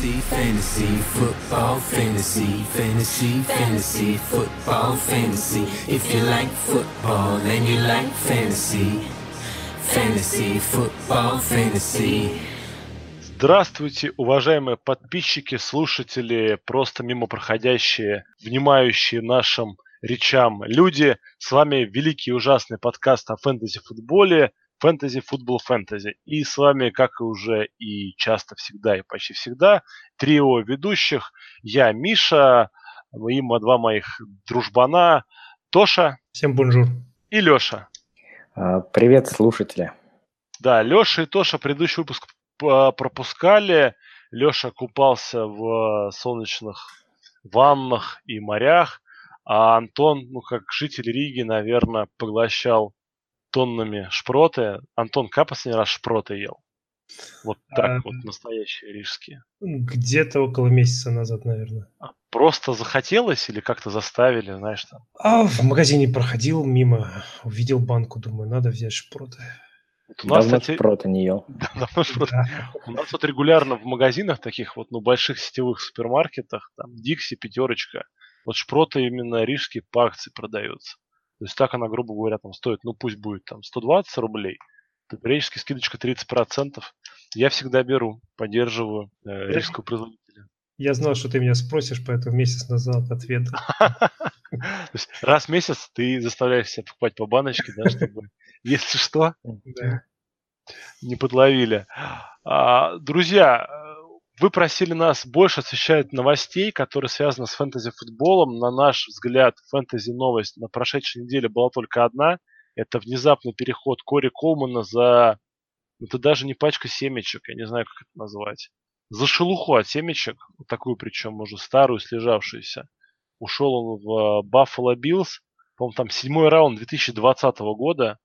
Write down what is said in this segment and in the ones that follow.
Fantasy, fantasy, football, fantasy, fantasy, fantasy, football, fantasy. If you like football and you like fantasy, fantasy, football, fantasy. Здравствуйте, уважаемые подписчики, слушатели, просто мимо проходящие, внимающие нашим речам люди. С вами великий ужасный подкаст о фэнтези-футболе фэнтези, футбол, фэнтези. И с вами, как и уже и часто, всегда и почти всегда, трио ведущих. Я Миша, и два моих дружбана Тоша. Всем bonjour. И Леша. А, привет, слушатели. Да, Леша и Тоша предыдущий выпуск пропускали. Леша купался в солнечных ваннах и морях, а Антон, ну, как житель Риги, наверное, поглощал тоннами шпроты. Антон, как последний раз шпроты ел? Вот так а, вот, настоящие рижские. Где-то около месяца назад, наверное. А, просто захотелось или как-то заставили, знаешь там? А в магазине проходил мимо, увидел банку, думаю, надо взять шпроты. Вот у нас, давно кстати... шпроты не ел. давно шпроты. Да. У нас вот регулярно в магазинах таких вот, ну, больших сетевых супермаркетах, там, Дикси, Пятерочка, вот шпроты именно рижские по акции продаются. То есть так она, грубо говоря, там стоит, ну пусть будет там 120 рублей, то периодически скидочка 30%. Я всегда беру, поддерживаю э, рижского производителя. Я знал, что ты меня спросишь, поэтому месяц назад ответ. Раз в месяц ты заставляешь себя покупать по баночке, да, чтобы, если что, не подловили. А, друзья, вы просили нас больше освещать новостей, которые связаны с фэнтези-футболом. На наш взгляд, фэнтези-новость на прошедшей неделе была только одна. Это внезапный переход Кори Колмана за... Ну, это даже не пачка семечек, я не знаю, как это назвать. За шелуху от семечек, вот такую причем уже старую, слежавшуюся. Ушел он в Buffalo Bills, по-моему, там седьмой раунд 2020 года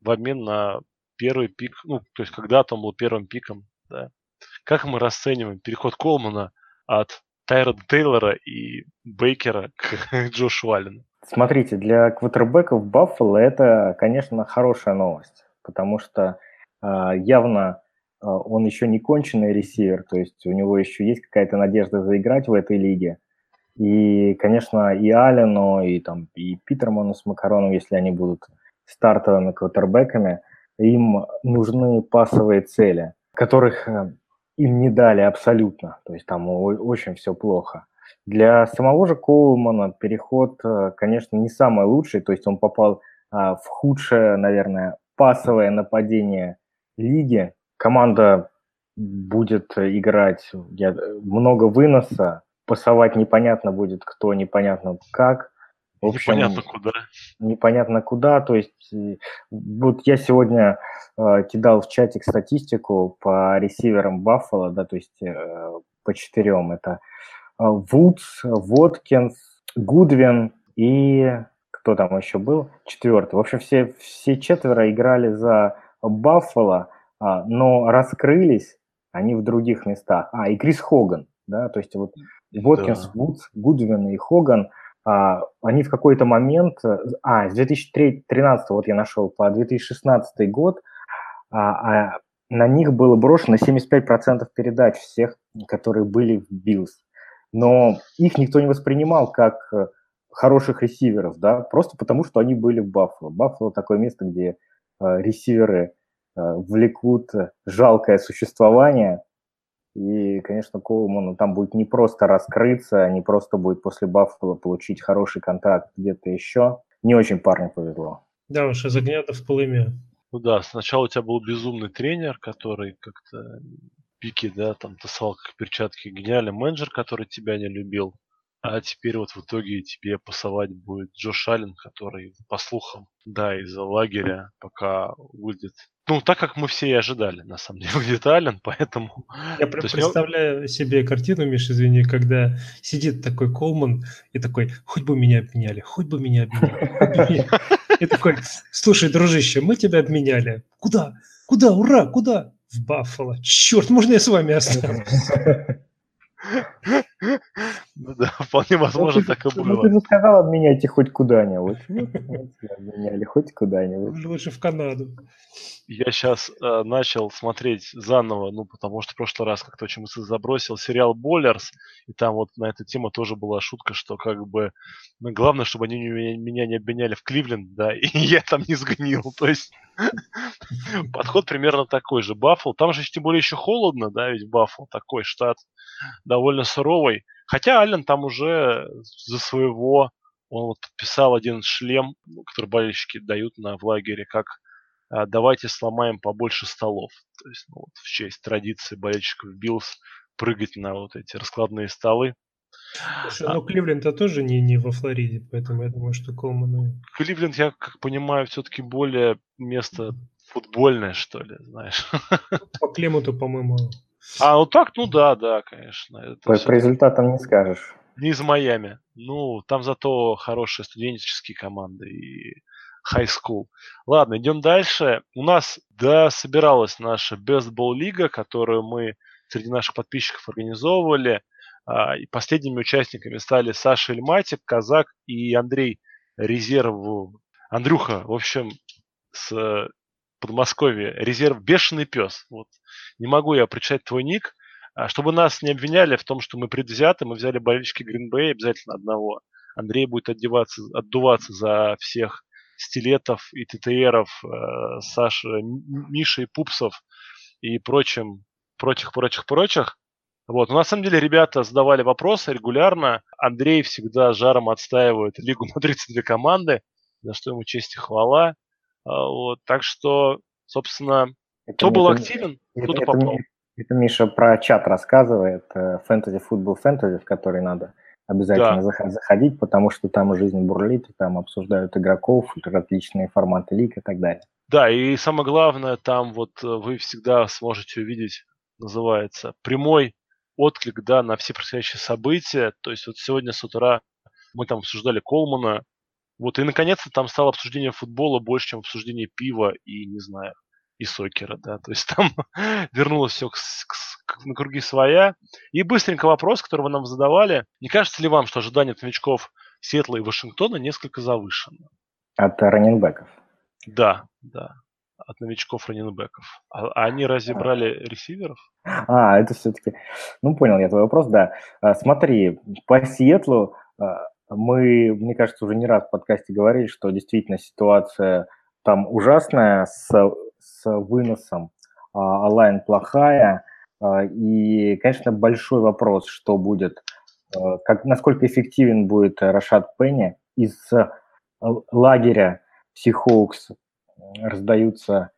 в обмен на первый пик, ну, то есть когда-то он был первым пиком, да. Как мы расцениваем переход Колмана от Тайра Тейлора и Бейкера к Джошу Аллену? Смотрите, для квотербеков Баффало это, конечно, хорошая новость, потому что э, явно э, он еще не конченый ресивер, то есть у него еще есть какая-то надежда заиграть в этой лиге. И, конечно, и Аллену, и, там, и Питерману с Макароном, если они будут стартовыми квотербеками, им нужны пасовые цели, которых э, им не дали абсолютно. То есть там очень все плохо. Для самого же Коулмана переход, э, конечно, не самый лучший. То есть он попал а, в худшее, наверное, пасовое нападение лиги. Команда будет играть я, много выноса, пасовать непонятно будет кто, непонятно как. В общем, непонятно куда. Непонятно куда. То есть вот я сегодня э, кидал в чатик статистику по ресиверам Баффала, да, то есть э, по четырем. Это э, Вудс, Воткинс, Гудвин и кто там еще был? Четвертый. В общем, все, все четверо играли за Баффало, э, но раскрылись они в других местах. А, и Крис Хоган, да, то есть вот Воткинс, да. Вудс, Гудвин и Хоган – а, они в какой-то момент, э, а, с 2013, вот я нашел, по 2016 год, а, а на них было брошено 75% передач всех, которые были в Bills. Но их никто не воспринимал как э, хороших ресиверов, да, просто потому что они были в Баффало. Баффало такое место, где э, ресиверы э, влекут жалкое существование, и, конечно, Коулману там будет не просто раскрыться, не просто будет после Баффала получить хороший контракт где-то еще. Не очень парню повезло. Да уж, из огня в полыми. Ну да, сначала у тебя был безумный тренер, который как-то пики, да, там тасовал как перчатки, гениальный менеджер, который тебя не любил. А теперь вот в итоге тебе пасовать будет Джош Аллен, который, по слухам, да, из-за лагеря пока выйдет ну, так как мы все и ожидали, на самом деле, где Аллен, поэтому... Я представляю есть... себе картину, Миш, извини, когда сидит такой Колман и такой, хоть бы меня обменяли, хоть бы меня обменяли. И такой, слушай, дружище, мы тебя обменяли. Куда? Куда? Ура, куда? В Баффало. Черт, можно я с вами останусь? Ну да, вполне возможно, так и Ну, было. ты же сказал, обменяйте хоть куда-нибудь. Обменяли хоть куда-нибудь. Лучше в Канаду. Я сейчас начал смотреть заново, ну, потому что в прошлый раз как-то очень мысль забросил сериал «Боллерс», и там вот на эту тему тоже была шутка, что как бы ну, главное, чтобы они меня, меня не обменяли в Кливленд, да, и я там не сгнил. То есть подход примерно такой же. Баффл, там же тем более еще холодно, да, ведь Баффл такой штат довольно суровый. Хотя Аллен там уже за своего, он вот подписал один шлем, ну, который болельщики дают на в лагере, как а, давайте сломаем побольше столов. То есть ну, вот, в честь традиции болельщиков Bills прыгать на вот эти раскладные столы. Слушай, ну Кливленд-то тоже не, не во Флориде, поэтому я думаю, что Колман... Кливленд, я как понимаю, все-таки более место футбольное, что ли, знаешь. По климату, по-моему. А, ну так, ну да, да, конечно. Это По, всё- по результатам не скажешь. Не из Майами. Ну, там зато хорошие студенческие команды и high school. Ладно, идем дальше. У нас да, собиралась наша бейсбол лига, которую мы среди наших подписчиков организовывали. А, И последними участниками стали Саша Ильматик, Казак и Андрей Резерв. Андрюха, в общем, с Подмосковья. Резерв Бешеный пес. Вот. Не могу я прочитать твой ник. А, Чтобы нас не обвиняли в том, что мы предвзяты, мы взяли болельщики Гринбэй обязательно одного. Андрей будет отдеваться, отдуваться за всех стилетов и ТТРов, э, Саши, М- Миши и Пупсов и прочим, прочих, прочих, прочих. Вот. Но на самом деле ребята задавали вопросы регулярно. Андрей всегда жаром отстаивает Лигу Мадридцы для команды, за что ему честь и хвала. А, Вот. Так что, собственно, Это кто был это- активен, Это, кто-то это попал. Это Миша про чат рассказывает, фэнтези, футбол, фэнтези, в который надо обязательно Да. зах- заходить, потому что там жизнь бурлит, и там обсуждают игроков, различные форматы лиг и так далее. Да, и самое главное, там вот э, вы всегда сможете увидеть, называется, прямой отклик, да, на все происходящие события. То есть вот сегодня с утра мы там обсуждали Колмана, вот, и наконец-то там стало обсуждение футбола больше, чем обсуждение пива и, не знаю, и сокера, да, то есть там вернулось все на круги своя. И быстренько вопрос, который вы нам задавали. Не кажется ли вам, что ожидание от новичков Сиэтла и Вашингтона несколько завышено? От раненбеков. Да, да. От новичков раненбеков. А, а они разве брали ресиверов? А, это все-таки... Ну, понял я твой вопрос, да. А, Смотри, по Сиэтлу а, мы, мне кажется, уже не раз в подкасте говорили, что действительно ситуация там ужасная с, с выносом, а, онлайн плохая, а, и, конечно, большой вопрос, что будет, а, как, насколько эффективен будет Рашад Пенни. Из а, лагеря Seahawks раздаются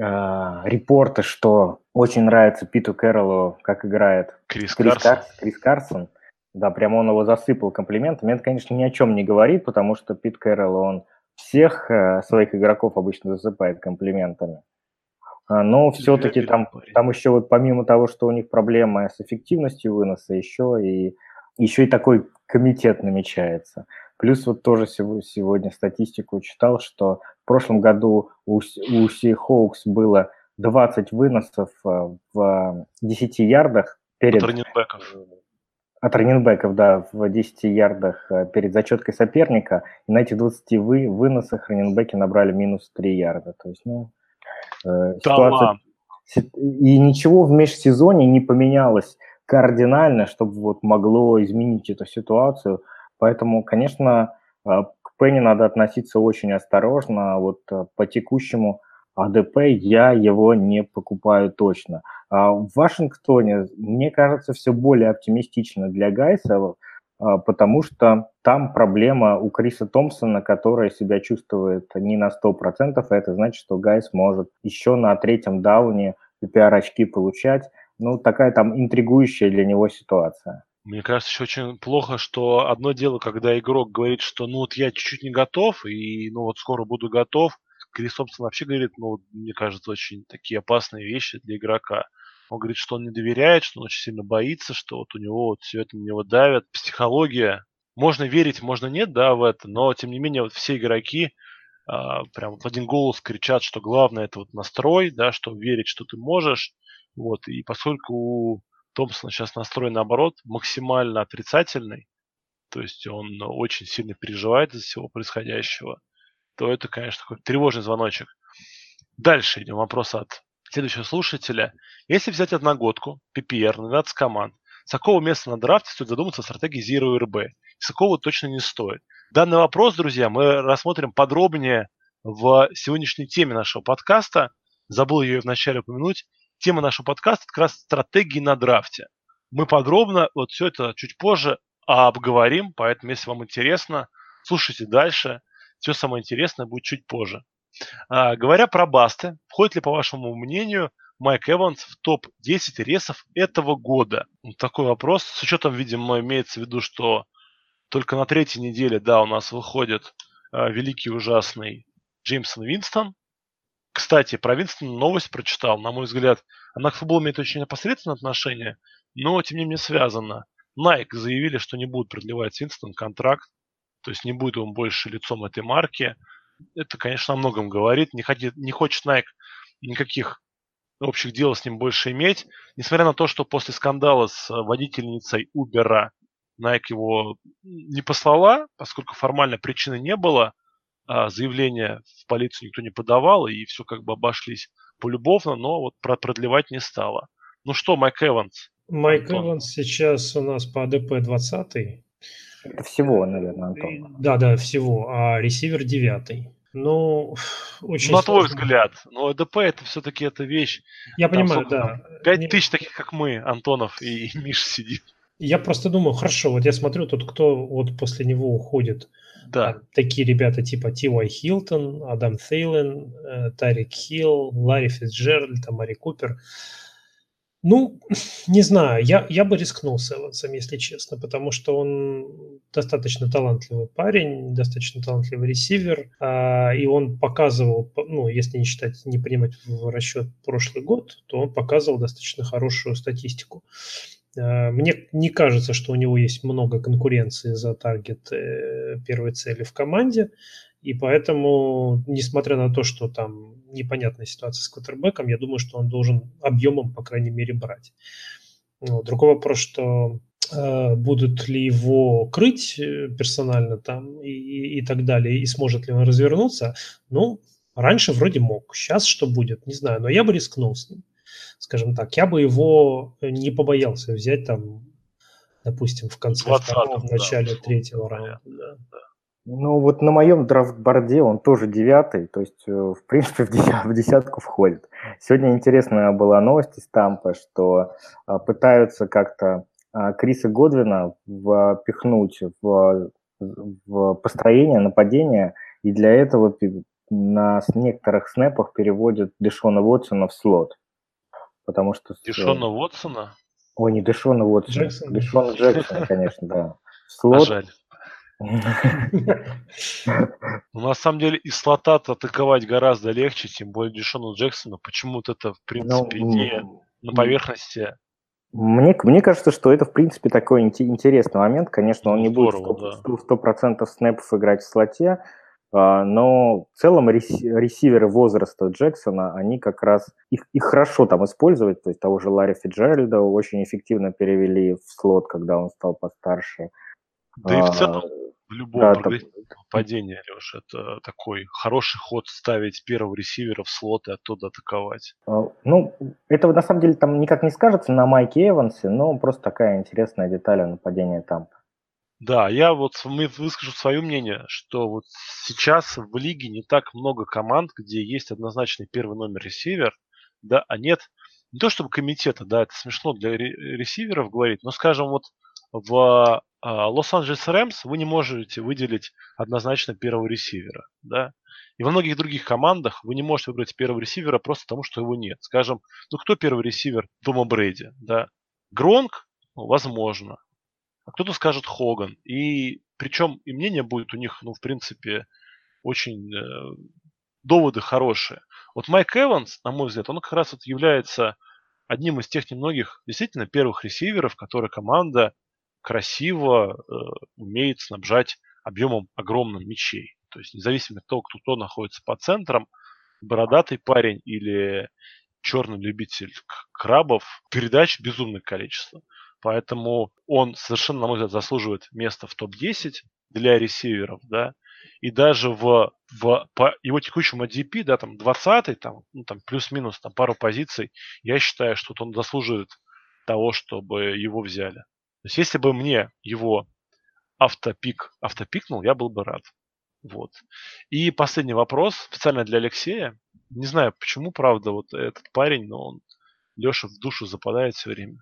а, репорты, что очень нравится Питу Кэрролу, как играет Крис, Крис, Карсон. Карс- Крис Карсон. Да, прямо он его засыпал комплиментами. Это, конечно, ни о чем не говорит, потому что Пит Кэрролл, он всех э, своих игроков обычно засыпает комплиментами. А, Но все-таки там, там еще вот помимо того, что у них проблемы с эффективностью выноса, еще и, еще и такой комитет намечается. Плюс вот тоже сего- сегодня статистику читал, что в прошлом году у, у Seahawks было 20 выносов э, в 10 ярдах перед От раненбеков. От раненбеков, да, в 10 ярдах э, перед зачеткой соперника, и на этих 20 вы, выносах раненбеки набрали минус 3 ярда. То есть, ну, э, ситуация... Си- И ничего в межсезонье не поменялось кардинально, чтобы вот могло изменить эту ситуацию. Поэтому, конечно, э, к Пенни надо относиться очень осторожно. Вот э, по текущему АДП я его не покупаю точно. А в Вашингтоне, мне кажется, все более оптимистично для Гайса, а, потому что там проблема у Криса Томпсона, который себя чувствует не на 100%, а это значит, что Гайс может еще на третьем дауне PPR-очки получать. Ну, такая там интригующая для него ситуация. Мне кажется, еще очень плохо, что одно дело, когда игрок говорит, что ну вот я чуть-чуть не готов, и ну вот скоро буду готов. Крис Томпсон вообще говорит, ну, мне кажется, очень такие опасные вещи для игрока. Он говорит, что он не доверяет, что он очень сильно боится, что вот у него вот все это на него давит. Психология. Можно верить, можно нет, да, в это, но тем не менее вот все игроки а, прям в один голос кричат, что главное это вот настрой, да, что верить, что ты можешь. Вот, и поскольку у Томпсон сейчас настроен наоборот, максимально отрицательный, то есть он очень сильно переживает из всего происходящего, то это, конечно, такой тревожный звоночек. Дальше идем вопрос от следующего слушателя. Если взять одногодку, PPR, 12 команд, с какого места на драфте стоит задуматься о стратегии Zero RB? С какого точно не стоит? Данный вопрос, друзья, мы рассмотрим подробнее в сегодняшней теме нашего подкаста. Забыл ее вначале упомянуть. Тема нашего подкаста как раз стратегии на драфте. Мы подробно вот все это чуть позже обговорим, поэтому если вам интересно, слушайте дальше. Все самое интересное будет чуть позже. А, говоря про басты, входит ли, по вашему мнению, Майк Эванс в топ-10 ресов этого года? Такой вопрос. С учетом, видимо, имеется в виду, что только на третьей неделе, да, у нас выходит а, великий ужасный Джеймсон Винстон. Кстати, про Винстона новость прочитал. На мой взгляд, она к футболу имеет очень непосредственное отношение, но тем не менее связана. Nike заявили, что не будут продлевать Винстон контракт, то есть не будет он больше лицом этой марки это, конечно, о многом говорит. Не, хочет, не хочет Nike никаких общих дел с ним больше иметь. Несмотря на то, что после скандала с водительницей Uber Nike его не послала, поскольку формально причины не было, а заявление в полицию никто не подавал, и все как бы обошлись полюбовно, но вот продлевать не стало. Ну что, Майк Эванс? Майк Антон. Эванс сейчас у нас по АДП 20 это всего, наверное, Антон. Да, да, всего. А ресивер девятый. Ну, очень На твой взгляд, но ЭДП это все-таки эта вещь. Я там, понимаю, да. Пять тысяч таких, как мы, Антонов и Миш сидит. Я просто думаю, хорошо, вот я смотрю, тут кто вот после него уходит. Да. Там, такие ребята типа Ти.Уай Хилтон, Адам Тейлен, э, Тарик Хилл, Ларри Фитджеральд, Мари Купер. Ну, не знаю, я, я бы рискнул с Эвансом, если честно, потому что он достаточно талантливый парень, достаточно талантливый ресивер, а, и он показывал, ну, если не считать, не принимать в расчет прошлый год, то он показывал достаточно хорошую статистику. А, мне не кажется, что у него есть много конкуренции за таргет э, первой цели в команде. И поэтому, несмотря на то, что там непонятная ситуация с квотербеком, я думаю, что он должен объемом, по крайней мере, брать. Ну, другой вопрос, что э, будут ли его крыть э, персонально там и, и, и так далее, и сможет ли он развернуться. Ну, раньше вроде мог. Сейчас что будет, не знаю, но я бы рискнул с ним. Скажем так, я бы его не побоялся взять там, допустим, в конце второго, в начале да, третьего раунда. Да. Ну, вот на моем драфтборде он тоже девятый, то есть, э, в принципе, в десятку входит. Сегодня интересная была новость из Тампа, что а, пытаются как-то а, Криса Годвина впихнуть в, в построение нападения, и для этого на некоторых снэпах переводят Дэшона Уотсона в слот. Потому что... Дэшона Уотсона? Ой, не Дэшона Уотсона. Джексон. Дэшона Джексона, конечно, да. Слот. А жаль. Ну, на самом деле, из слота атаковать гораздо легче, тем более Дешону Джексону. Почему-то это, в принципе, ну, не на поверхности. Мне, мне кажется, что это, в принципе, такой интересный момент. Конечно, он не будет 100%, 100% снэпов играть в слоте, а, но в целом ресиверы возраста Джексона, они как раз, их, их хорошо там использовать, то есть того же Ларри Фиджеральда очень эффективно перевели в слот, когда он стал постарше. Да и в целом в любом да, прогрессивном падении, Леш, это такой хороший ход ставить первого ресивера в слот и оттуда атаковать. А, ну, этого на самом деле там никак не скажется на Майке Эвансе, но просто такая интересная деталь нападения там. Да, я вот выскажу свое мнение, что вот сейчас в лиге не так много команд, где есть однозначный первый номер ресивер, да, а нет не то чтобы комитета, да, это смешно для ресиверов говорить, но, скажем, вот в Лос-Анджелес Рэмс вы не можете выделить однозначно первого ресивера, да, и во многих других командах вы не можете выбрать первого ресивера просто потому, что его нет. Скажем, ну кто первый ресивер Тома Брейди, да? Гронк, ну, возможно. А кто-то скажет Хоган. И причем и мнение будет у них, ну, в принципе, очень э, доводы хорошие. Вот Майк Эванс, на мой взгляд, он как раз вот является одним из тех немногих действительно первых ресиверов, которые команда красиво э, умеет снабжать объемом огромным мячей. То есть независимо от того, кто, кто находится по центрам, бородатый парень или черный любитель крабов, передач безумное количество. Поэтому он совершенно, на мой взгляд, заслуживает места в топ-10 для ресиверов, да, и даже в, в по его текущему ADP, да, там 20 там, ну, там плюс-минус там пару позиций, я считаю, что он заслуживает того, чтобы его взяли. То есть если бы мне его автопик автопикнул, я был бы рад. Вот. И последний вопрос, специально для Алексея. Не знаю, почему, правда, вот этот парень, но он Леша в душу западает все время.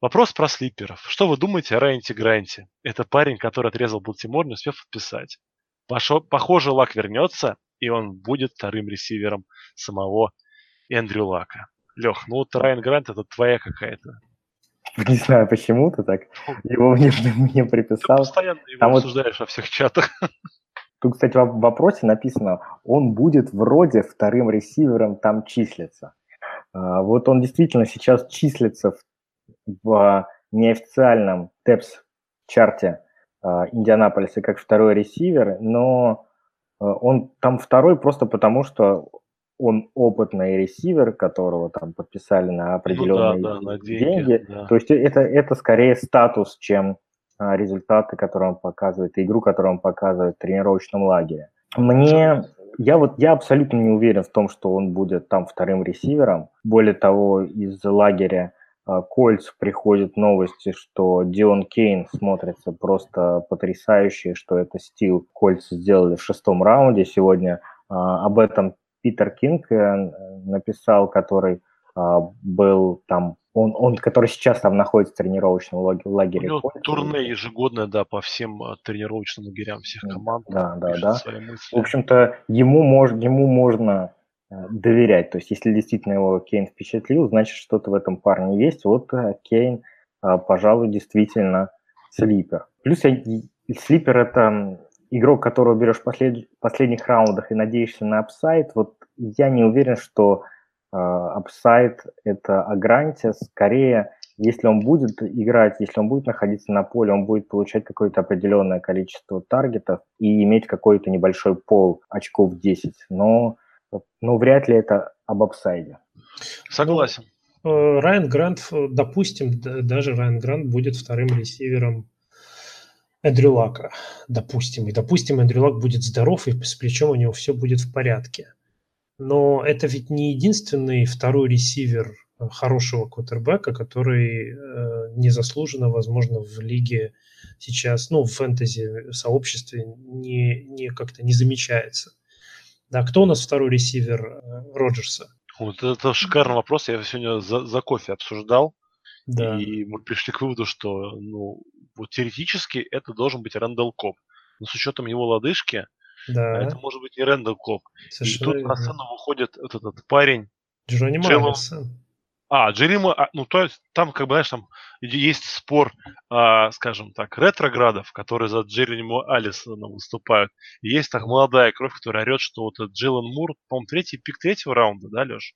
Вопрос про слиперов. Что вы думаете о Райанте Гранте? Это парень, который отрезал Балтимор, не успев подписать. Похоже, Лак вернется, и он будет вторым ресивером самого Эндрю Лака. Лех, ну вот Райан Грант это твоя какая-то. Не знаю, почему ты так его мне, мне приписал. Ты постоянно его Там обсуждаешь вот... во всех чатах. Тут, кстати, в вопросе написано, он будет вроде вторым ресивером там числиться. А, вот он действительно сейчас числится в, неофициальном TEPS-чарте а, Индианаполиса как второй ресивер, но а, он там второй просто потому, что он опытный ресивер, которого там подписали на определенные ну, да, да, на деньги. деньги. Да. То есть это, это скорее статус, чем а, результаты, которые он показывает, и игру, которую он показывает в тренировочном лагере. Мне я вот я абсолютно не уверен в том, что он будет там вторым ресивером. Более того, из лагеря а, Кольц приходят новости, что Дион Кейн смотрится просто потрясающе, что это стил Кольц сделали в шестом раунде. Сегодня а, об этом Питер Кинг э, написал, который а, был там, он, он, который сейчас там находится в тренировочном лагере. У него турне ежегодное, да, по всем а, тренировочным лагерям всех команд. Да, да, да. В общем-то, ему, мож, ему можно э, доверять. То есть, если действительно его Кейн впечатлил, значит, что-то в этом парне есть. Вот э, Кейн, пожалуй, действительно слипер. Плюс я, слипер – это игрок, которого берешь в послед, последних раундах и надеешься на upside. Вот я не уверен, что upside – это о Гранте, скорее, если он будет играть, если он будет находиться на поле, он будет получать какое-то определенное количество target ов и иметь какой-то небольшой пол очков 10, но, но вряд ли это об upside е. Согласен. Ну, э, Райан Грант, допустим, даже Райан Грант будет вторым ресивером Эндрю Лака, допустим. И, допустим, Эндрю Лак будет здоров, и плечом у него все будет в порядке. Но это ведь не единственный второй ресивер э, хорошего квотербека, который э, незаслуженно, возможно, в лиге сейчас, ну, в фэнтези-сообществе не, не как-то не замечается. Да, кто у нас второй ресивер э, Роджерса? Вот это шикарный вопрос. Я сегодня за, за кофе обсуждал. Да. И мы пришли к выводу, что ну, вот теоретически это должен быть Рэндалл Коп. Но с учетом его лодыжки, да. А это может быть не Рэндалл Коп. и тут верно. на сцену выходит вот этот парень. Джонни Джеллон... А, Джерима, а, ну то есть там, как бы, знаешь, там есть спор, а, скажем так, ретроградов, которые за Джереми Алисона выступают. И есть так молодая кровь, которая орет, что вот этот Джейлен Мур, по-моему, третий пик третьего раунда, да, Леш?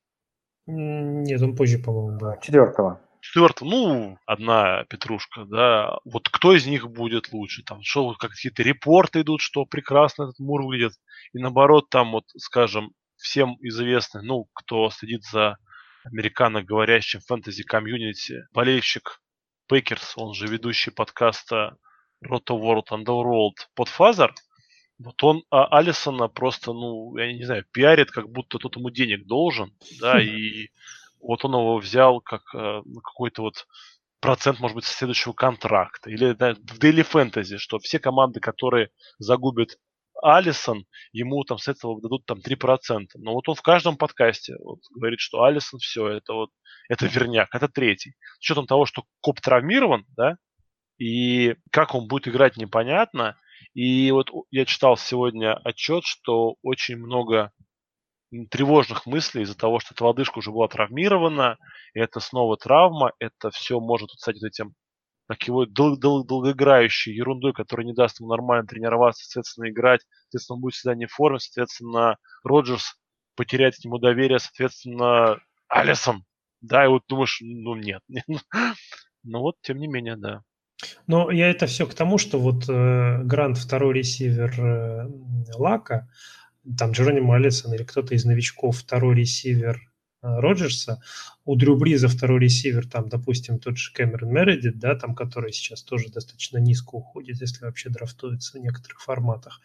Нет, он позже, по-моему, был. Четвертого четвертого, ну, одна петрушка, да, вот кто из них будет лучше, там, что какие-то report ы идут, что прекрасно этот Мур выглядит, и наоборот, там вот, скажем, всем известный, ну, кто следит за американо-говорящим fantasy-community, болельщик Packers, он же ведущий подкаста Roto World Underworld Podfather, вот он а, Алисона просто, ну, я не знаю, пиарит, как будто тот ему денег должен, да, и вот он его взял как э, какой-то вот процент, может быть, следующего контракта. Или да, в Daily Fantasy, что все команды, которые загубят Алисон, ему там с этого дадут там 3%. Но вот он в каждом подкасте вот, говорит, что Алисон все, это вот, это верняк, это третий. С учетом того, что Коп травмирован, да, и как он будет играть, непонятно. И вот я читал сегодня отчет, что очень много тревожных мыслей из-за того, что эта лодыжка уже была травмирована, и это снова травма, это все может стать этим так его дол- дол- долгоиграющей ерундой, которая не даст ему нормально тренироваться, соответственно, играть, соответственно, он будет всегда не в форме, соответственно, Роджерс потеряет ему доверие, соответственно, Алисон, да, и вот думаешь, ну нет, ну вот, тем не менее, да. Но я это все к тому, что вот э, Грант второй ресивер э, Лака, там Джеронимо Алисон или кто-то из новичков, второй ресивер Роджерса. У Дрю Бриза второй ресивер, там, допустим, тот же Кэмерон Мередит, да, там, который сейчас тоже достаточно низко уходит, если вообще драфтуется в некоторых форматах.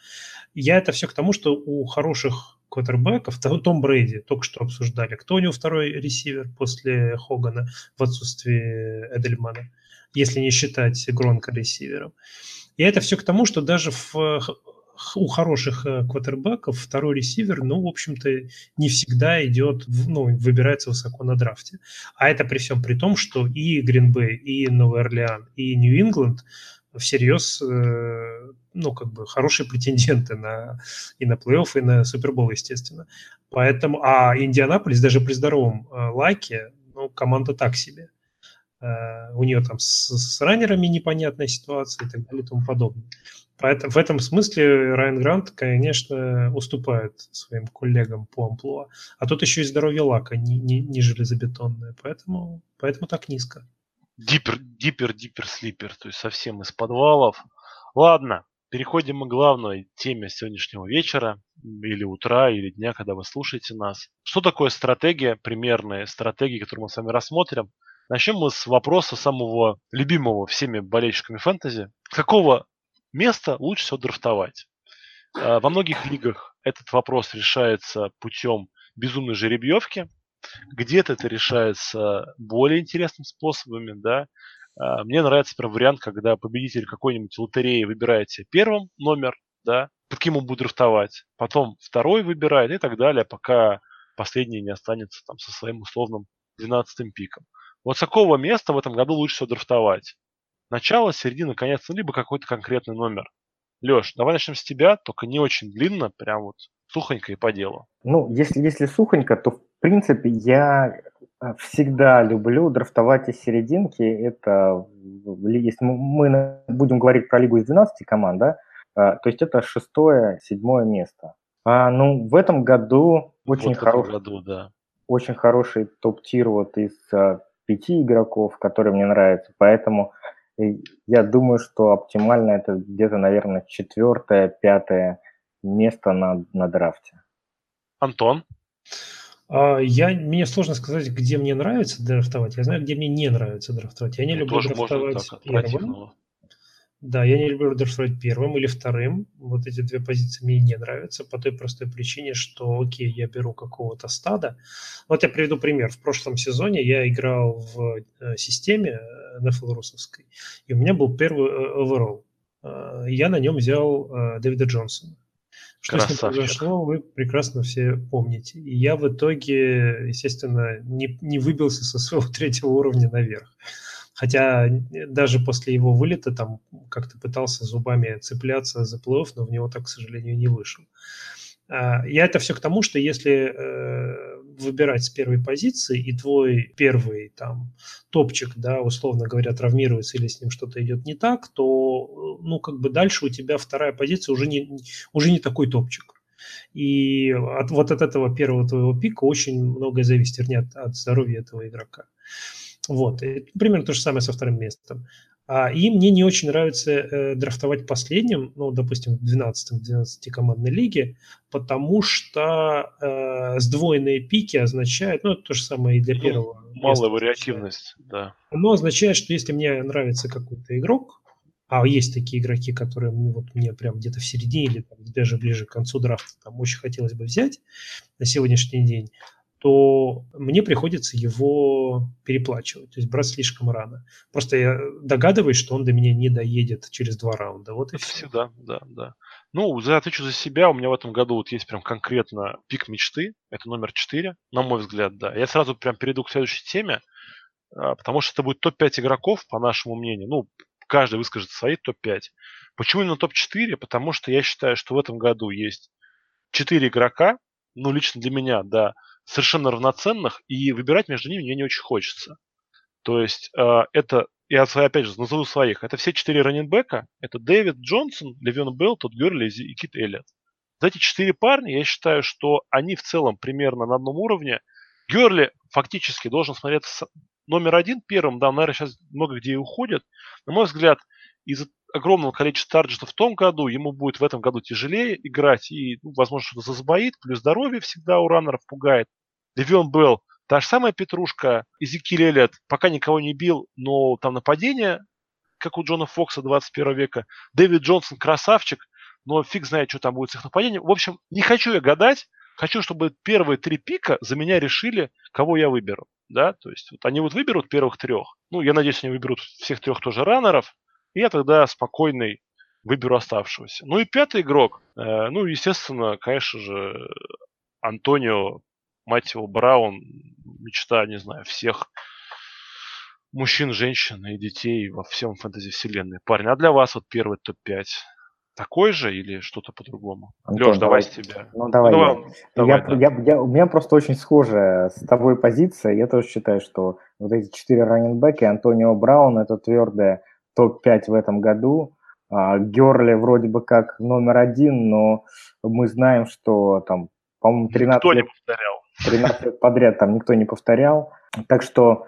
Я это все к тому, что у хороших квотербеков, Том Брейди, только что обсуждали, кто у него второй ресивер после Хогана в отсутствии Эдельмана, если не считать Гронка ресивером. И это все к тому, что даже в у хороших э, квотербеков второй ресивер, ну, в общем-то, не всегда идет, ну, выбирается высоко на драфте. А это при всем при том, что и Гринбей, и Новый Орлеан, и Нью-Ингланд всерьез, э, ну, как бы хорошие претенденты на, и на плей-офф, и на Супербол, естественно. Поэтому, а Индианаполис даже при здоровом э, лайке, ну, команда так себе. У нее там с, с раннерами непонятная ситуация и так далее и тому подобное. Поэтому в этом смысле Райан Грант, конечно, уступает своим коллегам по амплуа. А тут еще и здоровье лака не, не, не железобетонное, поэтому, поэтому так низко. Дипер, дипер, дипер, слипер, то есть совсем из подвалов. Ладно, переходим мы к главной теме сегодняшнего вечера, или утра, или дня, когда вы слушаете нас. Что такое стратегия, примерная стратегия, которую мы с вами рассмотрим? Начнем мы с вопроса самого любимого всеми болельщиками фэнтези. Какого место лучше всего драфтовать. А, во многих лигах этот вопрос решается путем безумной жеребьевки. Где-то это решается более интересными способами, да. А, мне нравится, например, вариант, когда победитель какой-нибудь лотереи выбирает себе первым номер, да, под кем он будет драфтовать, потом второй выбирает и так далее, пока последний не останется там со своим условным 12 пиком. Вот с какого места в этом году лучше всего драфтовать? Начало, середина, конец, ну, либо какой-то конкретный номер. Леш, давай начнем с тебя, только не очень длинно, прям вот сухонько и по делу. Ну, если, если сухонько, то в принципе я э, всегда люблю драфтовать из серединки. Это если мы будем говорить про лигу из 12 команд, да, э, то есть это шестое, седьмое место. А, ну, в этом году очень вот хороший, году, да. очень хороший топ-тир вот из а, пяти игроков, которые мне нравятся, поэтому я думаю, что оптимально это где-то, наверное, четвертое, пятое место на, на драфте. Антон? А, я, мне сложно сказать, где мне нравится драфтовать. Я знаю, где мне не нравится драфтовать. Я не ну, люблю драфтовать первым. Да, я не люблю драфтовать первым или вторым. Вот эти две позиции мне не нравятся по той простой причине, что, окей, я беру какого-то стада. Вот я приведу пример. В прошлом сезоне я играл в э, системе NFL русовской, и у меня был первый оверолл. Э, я на нем взял э, Дэвида Джонсона. Что Красавчик. с ним произошло, вы прекрасно все помните. И я в итоге, естественно, не, не выбился со своего третьего уровня наверх. Хотя даже после его вылета там как-то пытался зубами цепляться за плей но в него так, к сожалению, не вышел. А, я это все к тому, что если э, выбирать с первой позиции, и твой первый там топчик, да, условно говоря, травмируется или с ним что-то идет не так, то, ну, как бы дальше у тебя вторая позиция уже не, уже не такой топчик. И от, вот от этого первого твоего пика очень многое зависит, вернее, от, от здоровья этого игрока. Вот. И примерно то же самое со вторым местом. А, и мне не очень нравится э, драфтовать последним, ну, допустим, в 12-12 командной лиге, потому что э, сдвоенные пики означают, ну, это то же самое и для ну, первого. Малая вариативность, да. Оно означает, что если мне нравится какой-то игрок, а есть такие игроки, которые мне, вот, мне прям где-то в середине или там, даже ближе к концу драфта там очень хотелось бы взять на сегодняшний день, то мне приходится его переплачивать, то есть брать слишком рано. Просто я догадываюсь, что он до меня не доедет через два раунда. Вот и Это все. Всегда, да, да. Ну, за отвечу за себя, у меня в этом году вот есть прям конкретно пик мечты, это номер 4, на мой взгляд, да. Я сразу прям перейду к следующей теме, а, потому что это будет топ-5 игроков, по нашему мнению. Ну, каждый выскажет свои топ-5. Почему именно топ-4? Потому что я считаю, что в этом году есть 4 игрока, ну, лично для меня, да, совершенно равноценных, и выбирать между ними мне не очень хочется. То есть э, это, я опять же назову своих, это все четыре раненбека, это Дэвид Джонсон, Левион Белл, Тодд Герли и Кит Эллиот. За эти четыре парня я считаю, что они в целом примерно на одном уровне. Герли фактически должен смотреться номер один первым, да, наверное, сейчас много где и уходят. На мой взгляд, из-за огромного количества тарджетов в том году, ему будет в этом году тяжелее играть и, ну, возможно, что-то засбоит, плюс здоровье всегда у раннеров пугает. Левион Белл Та же самая Петрушка, Изекиль Эллиот пока никого не бил, но там нападение, как у Джона Фокса 21 века. Дэвид Джонсон красавчик, но фиг знает, что там будет с их нападением. В общем, не хочу я гадать, хочу, чтобы первые три пика за меня решили, кого я выберу. Да, то есть вот они вот выберут первых трех. Ну, я надеюсь, они выберут всех трех тоже раннеров. И я тогда спокойный выберу оставшегося. Ну и пятый игрок, э, ну, естественно, конечно же, Антонио, мать его, Браун, мечта, не знаю, всех мужчин, женщин и детей во всем фэнтези вселенной. Парень, а для вас вот первый топ-5 такой же или что-то по-другому? Леш, давай с тебя. Ну, давай. Ну, я. Давай, я, да. я, я, у меня просто очень схожая с тобой позиция. Я тоже считаю, что вот эти четыре раненбеки, Антонио Браун, это твердая топ-5 в этом году. А, Герли вроде бы как номер один, но мы знаем, что там, по-моему, 13 никто лет, не повторял. 13 лет подряд там никто не повторял. Так что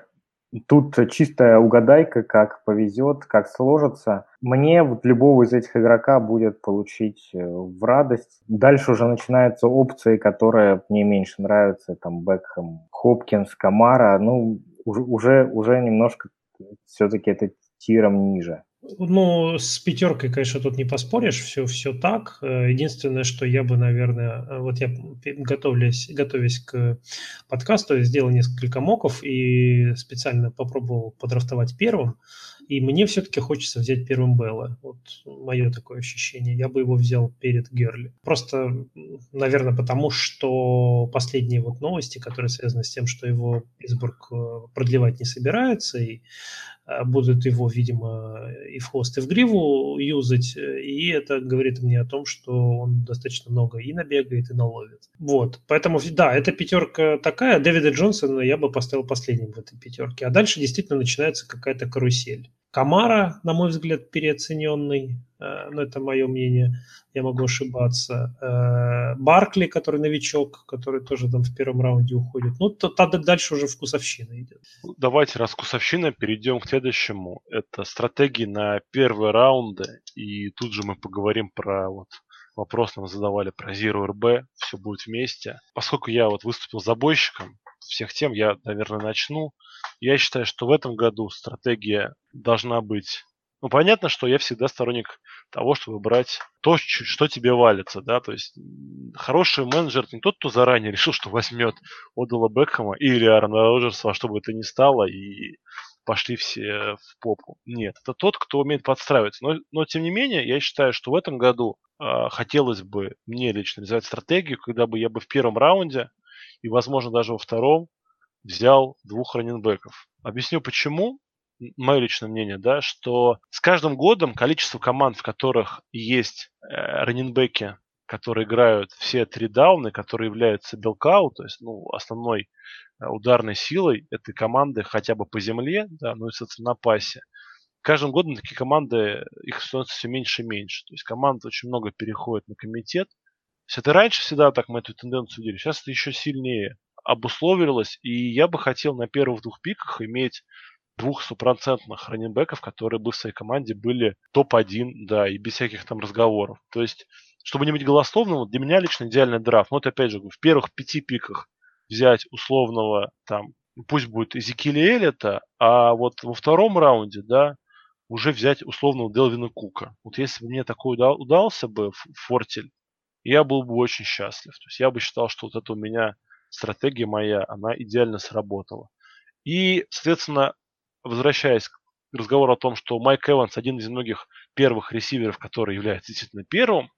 тут чистая угадайка, как повезет, как сложится. Мне вот любого из этих игрока будет получить э, в радость. Дальше уже начинаются опции, которые мне меньше нравятся. Там Бекхэм, Хопкинс, Камара. Ну, уже, уже немножко все-таки это тиром ниже. Ну, с пятеркой, конечно, тут не поспоришь, все, все так. Э, единственное, что я бы, наверное, э, вот я готовлясь, готовясь к подкасту, сделал несколько моков и специально попробовал подрафтовать первым. И мне все-таки хочется взять первым Белла. Вот мое такое ощущение. Я бы его взял перед Герли. Просто, наверное, потому что последние вот новости, которые связаны с тем, что его Питтсбург э, продлевать не собирается, и будут его, видимо, и в хвост, и в гриву юзать, и это говорит мне о том, что он достаточно много и набегает, и наловит. Вот, поэтому, да, эта пятерка такая, Дэвида Джонсона я бы поставил последним в этой пятерке, а дальше действительно начинается какая-то карусель. Камара, на мой взгляд, переоцененный, э, но это мое мнение, я могу ошибаться. Э, Баркли, который новичок, который тоже там в первом раунде уходит. Ну, то, то дальше уже вкусовщина идет. Давайте, раз вкусовщина, перейдем к следующему. Это стратегии на первые раунды, и тут же мы поговорим про вот вопрос нам задавали про Zero RB, все будет вместе. Поскольку я вот выступил забойщиком всех тем, я, наверное, начну. Я считаю, что в этом году стратегия должна быть... Ну, понятно, что я всегда сторонник того, чтобы брать то, что тебе валится, да, то есть хороший менеджер не тот, кто заранее решил, что возьмет Одала Бекхэма или Аарона Роджерса, во что бы это ни стало, и пошли все в попу. Нет, это тот, кто умеет подстраиваться. Но, но тем не менее, я считаю, что в этом году э, хотелось бы мне лично реализовать стратегию, когда бы я бы в первом раунде и, возможно, даже во втором взял двух раненбеков. Объясню почему. Мое личное мнение, да, что с каждым годом количество команд, в которых есть э, раненбеки, которые играют все три дауны, которые являются белкау, то есть ну, основной э, ударной силой этой команды хотя бы по земле, да, ну и, соответственно, на пасе. Каждым годом такие команды, их становится все меньше и меньше. То есть команд очень много переходит на комитет. То это раньше всегда так мы эту тенденцию видели, сейчас это еще сильнее обусловилось, и я бы хотел на первых двух пиках иметь двух стопроцентных раненбеков, которые бы в своей команде были топ-1, да, и без всяких там разговоров. То есть, чтобы не быть голословным, для меня лично идеальный драфт. Ну, вот опять же, в первых пяти пиках взять условного там, пусть будет Эзекиля Эллита, а вот во втором раунде, да, уже взять условного Делвина Кука. Вот если бы мне такой удался бы Фортель, я был бы очень счастлив. То есть я бы считал, что вот это у меня стратегия моя, она идеально сработала. И, соответственно, возвращаясь к разговору о том, что Майк Эванс один из многих первых ресиверов, который является действительно первым,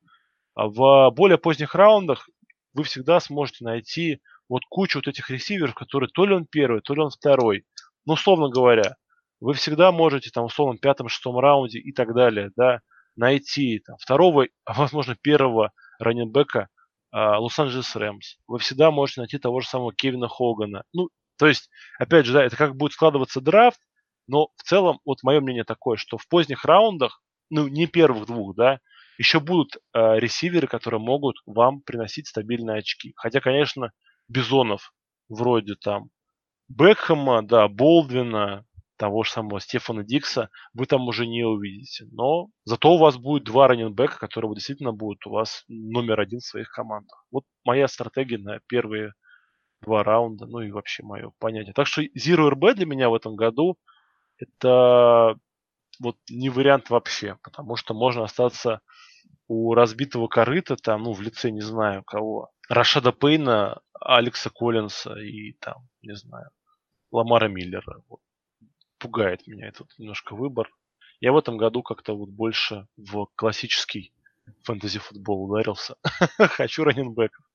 а в более поздних раундах вы всегда сможете найти вот кучу вот этих ресиверов, которые то ли он первый, то ли он второй. Ну, условно говоря, вы всегда можете там условно пятом, шестом раунде и так далее, да, найти там, второго, а возможно первого раненбека а, Лос-Анджелес Рэмс. Вы всегда можете найти того же самого Кевина Хогана. Ну, то есть, опять же, да, это как будет складываться драфт, но в целом, вот мое мнение такое, что в поздних раундах, ну, не первых двух, да, еще будут э, ресиверы, которые могут вам приносить стабильные очки. Хотя, конечно, Бизонов вроде там Бекхэма, да, Болдвина, того же самого Стефана Дикса вы там уже не увидите. Но зато у вас будет два раненбека, которые действительно будут у вас номер один в своих командах. Вот моя стратегия на первые два раунда, ну и вообще мое понятие. Так что Zero RB для меня в этом году это вот не вариант вообще, потому что можно остаться у разбитого корыта, там, ну, в лице не знаю кого, Рашада Пейна, Алекса Коллинса и там, не знаю, Ламара Миллера. Вот. Пугает меня этот немножко выбор. Я в этом году как-то вот больше в классический фэнтези-футбол ударился. Хочу раненбеков.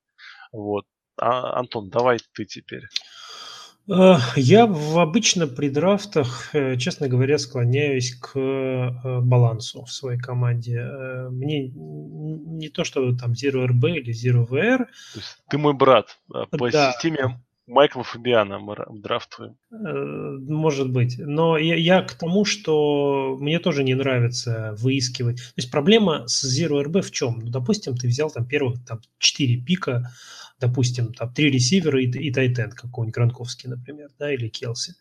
Вот. А, Антон, давай ты теперь. Э, я обычно при драфтах, э, честно говоря, склоняюсь к э, балансу в своей команде. Мне не то, что там Zero RB или Zero VR. То есть ты мой брат. А по да. системе Майкла Фабиана мы драфтуем. Может быть. Но я, я к тому, что мне тоже не нравится выискивать. То есть проблема с Zero RB в чем? Ну, допустим, ты взял там первых там, 4 пика, допустим, там три ресивера и, и tight end какой-нибудь, Гронковский, например, да, или Келси.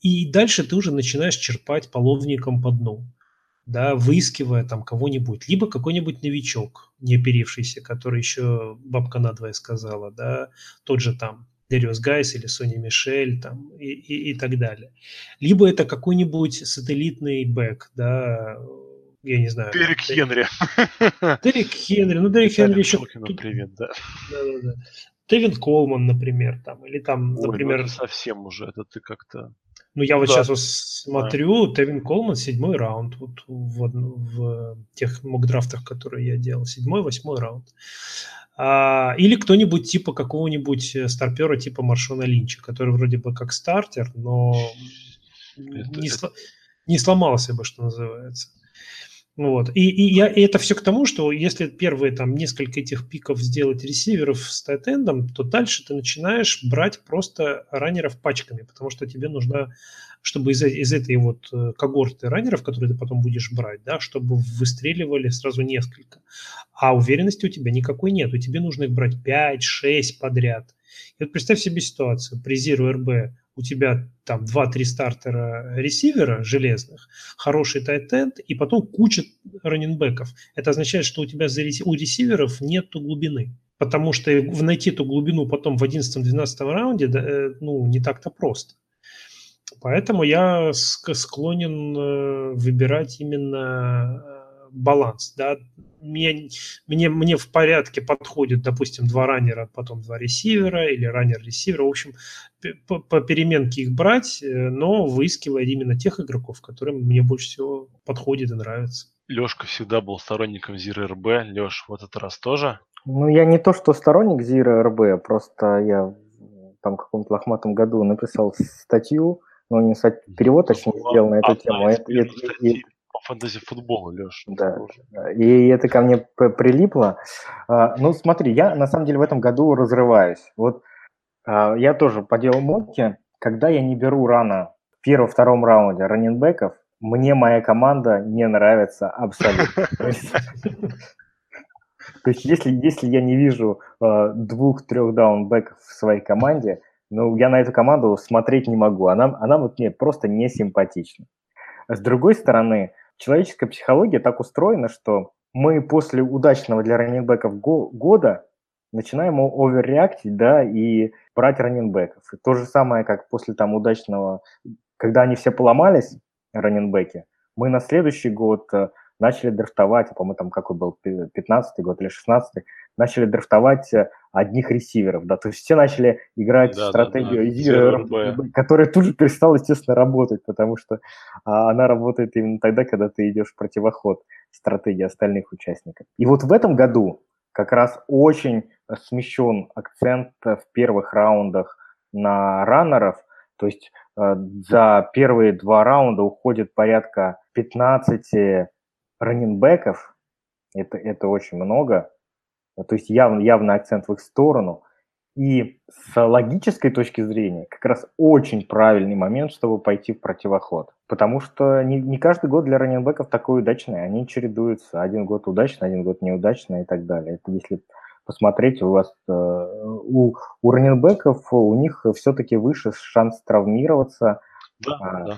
И дальше ты уже начинаешь черпать половником по дну, да, выискивая там кого-нибудь, либо какой-нибудь новичок, не оперившийся, который еще бабка надвое сказала, да, тот же там Дерриус Гайс или Сони Мишель там, и, и, и так далее. Либо это какой-нибудь сателлитный back, да, я не знаю. Дерек Хенри. Дерек Хенри. Ну, Дерек Хенри еще... Привет, да. Да-да-да. Колман, например, там, или там, Ой, ну например... Ну совсем уже, это ты как-то... Ну, я вот да. сейчас вот смотрю, да. Тевин Колман, седьмой раунд, вот в, в тех мокдрафтах, которые я делал, седьмой, восьмой раунд. А, или кто-нибудь типа какого-нибудь старпера типа Маршона Линча, который вроде бы как стартер, но это, не, это... Сло... не сломался бы, что называется. Вот. И, и, я, и это все к тому, что если первые там несколько этих пиков сделать ресиверов с тайтендом, то дальше ты начинаешь брать просто раннеров пачками, потому что тебе нужно, чтобы из, из этой вот э, когорты раннеров, которые ты потом будешь брать, да, чтобы выстреливали сразу несколько. А уверенности у тебя никакой нет. У тебя нужно их брать 5-6 подряд. И вот представь себе ситуацию. При Zero RB у тебя там 2-3 стартера ресивера железных, хороший тайтенд и потом куча раненбеков. Это означает, что у тебя за, у ресиверов нет глубины. Потому что найти эту глубину потом в 11-12 раунде э, ну, не так-то просто. Поэтому я склонен э, выбирать именно баланс. Да? мне, мне, мне в порядке подходит, допустим, два раннера, потом два ресивера или раннер-ресивера. В общем, по, по переменке их брать, э, но выискивая именно тех игроков, которым мне больше всего подходит и нравится. Лешка всегда был сторонником Zero RB. Леш, в этот раз тоже? Ну, я не то, что сторонник Zero RB, просто я там в каком-то лохматом году написал статью, но не перевод, точнее, сделал на эту тему. Это, это, фэнтези-футбола, Леш. Да, и это ко мне прилипло. А, ну, смотри, я на самом деле в этом году разрываюсь. Вот а, я тоже поделал мокки, когда я не беру рано в первом-втором раунде раненбеков, мне моя команда не нравится абсолютно. То есть если, если я не вижу э, двух-трех даунбеков в своей команде, ну, я на эту команду смотреть не могу. Она, она вот мне просто не симпатична. С другой стороны, человеческая психология так устроена, что мы после удачного для раненбеков года начинаем оверреактить, да, и брать раненбеков. И то же самое, как после там удачного, когда они все поломались, раненбеки, мы на следующий год э, начали драфтовать, по-моему, там какой был, 15 год или 16 начали драфтовать э, одних ресиверов, да, то есть все начали играть да, стратегию, да, да. которая тут же перестала, естественно, работать, потому что а, она работает именно тогда, когда ты идешь в противоход стратегии остальных участников. И вот в этом году как раз очень смещен акцент в первых раундах на раннеров, то есть э, за первые два раунда уходит порядка 15 раненбеков, это, это очень много, то есть явно, явный акцент в их сторону. И с логической точки зрения как раз очень правильный момент, чтобы пойти в противоход. Потому что не, не каждый год для раненбеков такой удачный. Они чередуются. Один год удачно, один год неудачно и так далее. Это если посмотреть, у вас э, у, у раненбеков у них все-таки выше шанс травмироваться. Да, а, да.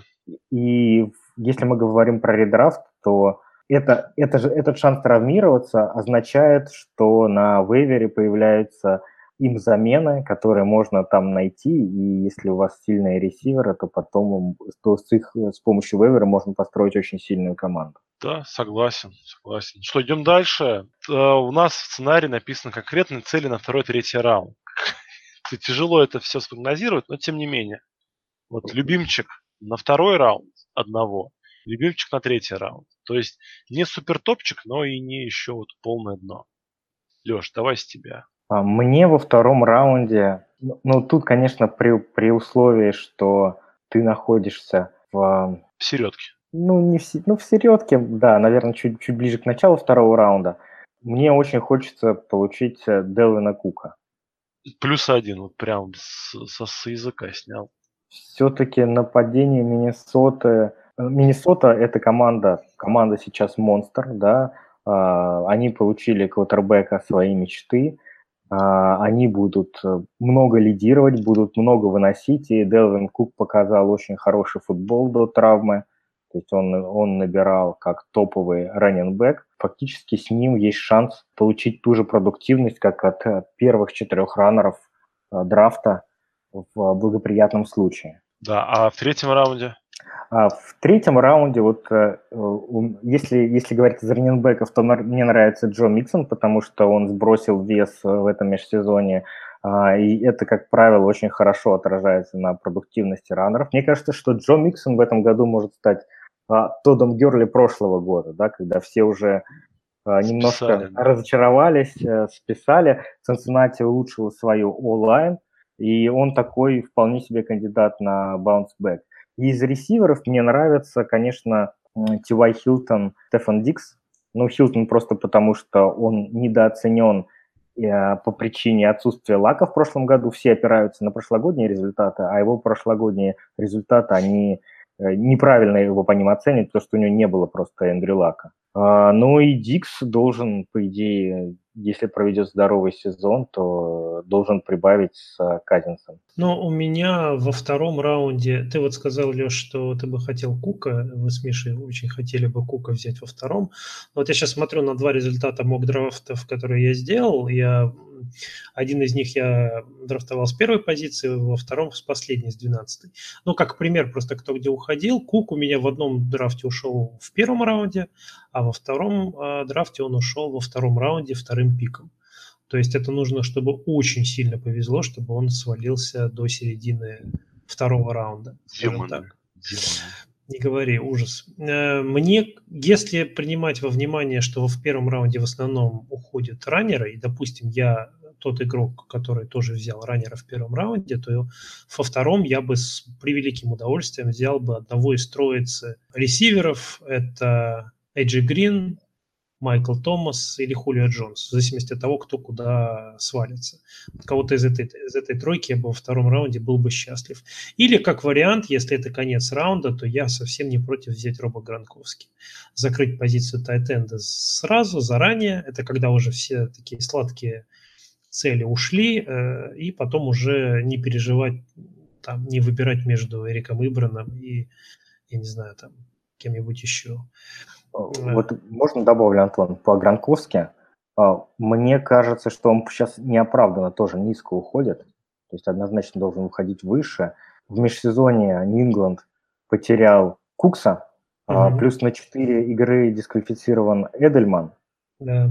И если мы говорим про редрафт, то это, это же, этот шанс травмироваться означает, что на вейвере появляются им замены, которые можно там найти, и если у вас сильные ресиверы, то потом то с, их, с помощью вейвера можно построить очень сильную команду. Да, согласен, согласен. Что, идем дальше. Э, у нас в сценарии написано конкретные цели на второй-третий раунд. Тяжело это все спрогнозировать, но тем не менее. Вот любимчик на второй раунд одного, любимчик на третий раунд. То есть не супер топчик, но и не еще вот полное дно. Леш, давай с тебя. А, мне во втором раунде, ну, ну тут, конечно, при, при условии, что ты находишься в... В середке ну, не в, ну, в середке, да, наверное, чуть, чуть ближе к началу второго раунда. Мне очень хочется получить э, Делвина Кука. Плюс один, вот прям с, со, с языка снял. Все-таки нападение Миннесоты... Э, Миннесота – это команда, команда сейчас монстр, да, а, они получили квотербека своей мечты, а, они будут э, много лидировать, будут много выносить, и Делвин Кук показал очень хороший футбол до травмы. То есть он, он набирал как топовый раненбэк. Фактически с ним есть шанс получить ту же продуктивность, как от первых четырех раннеров э, драфта в благоприятном случае. Да, а в третьем раунде? А в третьем раунде, вот э, если, если говорить из раненбеков, то мне нравится Джо Миксон, потому что он сбросил вес в этом межсезонье, а, и это, как правило, очень хорошо отражается на продуктивности раннеров. Мне кажется, что Джо Миксон в этом году может стать а, Тодом Герли прошлого года, да, когда все уже а, немножко списали, да. разочаровались, а, списали. Цинциннати улучшил свою онлайн, и он такой вполне себе кандидат на баунсбэк. Из ресиверов мне нравится, конечно, Тивай Хилтон, Стефан Дикс. Ну, Хилтон просто потому, что он недооценен э, по причине отсутствия лака в прошлом году. Все опираются на прошлогодние результаты, а его прошлогодние результаты, они Э, неправильно его по ним оценивать, потому что у него не было просто Эндрю Лака. А, ну и Дикс должен, по идее, если проведет здоровый сезон, то должен прибавить с Казинсом. Но у меня во втором раунде, ты вот сказал, Леш, что ты бы хотел Кука, вы с Мишей очень хотели бы Кука взять во втором. Вот я сейчас смотрю на два результата mock draft ов, которые я сделал. Я один из них я драфтовал с первой позиции, во втором с последней, с 12 Ну, как пример, просто кто где уходил. Кук у меня в одном драфте ушел в первом раунде, а во втором э, драфте он ушел во втором раунде вторым пиком. То есть это нужно, чтобы очень сильно повезло, чтобы он свалился до середины второго раунда. Демоны. Так. Не говори, ужас. Э, мне, если принимать во внимание, что в первом раунде в основном уходят раннеры, и, допустим, я тот игрок, который тоже взял раннера в первом раунде, то во втором я бы с превеликим удовольствием взял бы одного из троицы ресиверов. Это Эджи Грин, Майкл Томас или Хулио Джонс, в зависимости от того, кто куда свалится. Кого-то из этой, из этой тройки я бы во втором раунде был бы счастлив. Или как вариант, если это конец раунда, то я совсем не против взять Роба Гранковский. Закрыть позицию тайтенда сразу, заранее. Это когда уже все такие сладкие цели ушли, э, и потом уже не переживать, там, не выбирать между Эриком Ибраном и, я не знаю, там, кем-нибудь еще. Вот можно добавлю, Антон, по Гранковски. А, мне кажется, что он сейчас неоправданно тоже низко уходит. То есть однозначно должен уходить выше. В межсезонье Нингланд потерял Кукса, угу. плюс на 4 игры дисквалифицирован Эдельман. Да.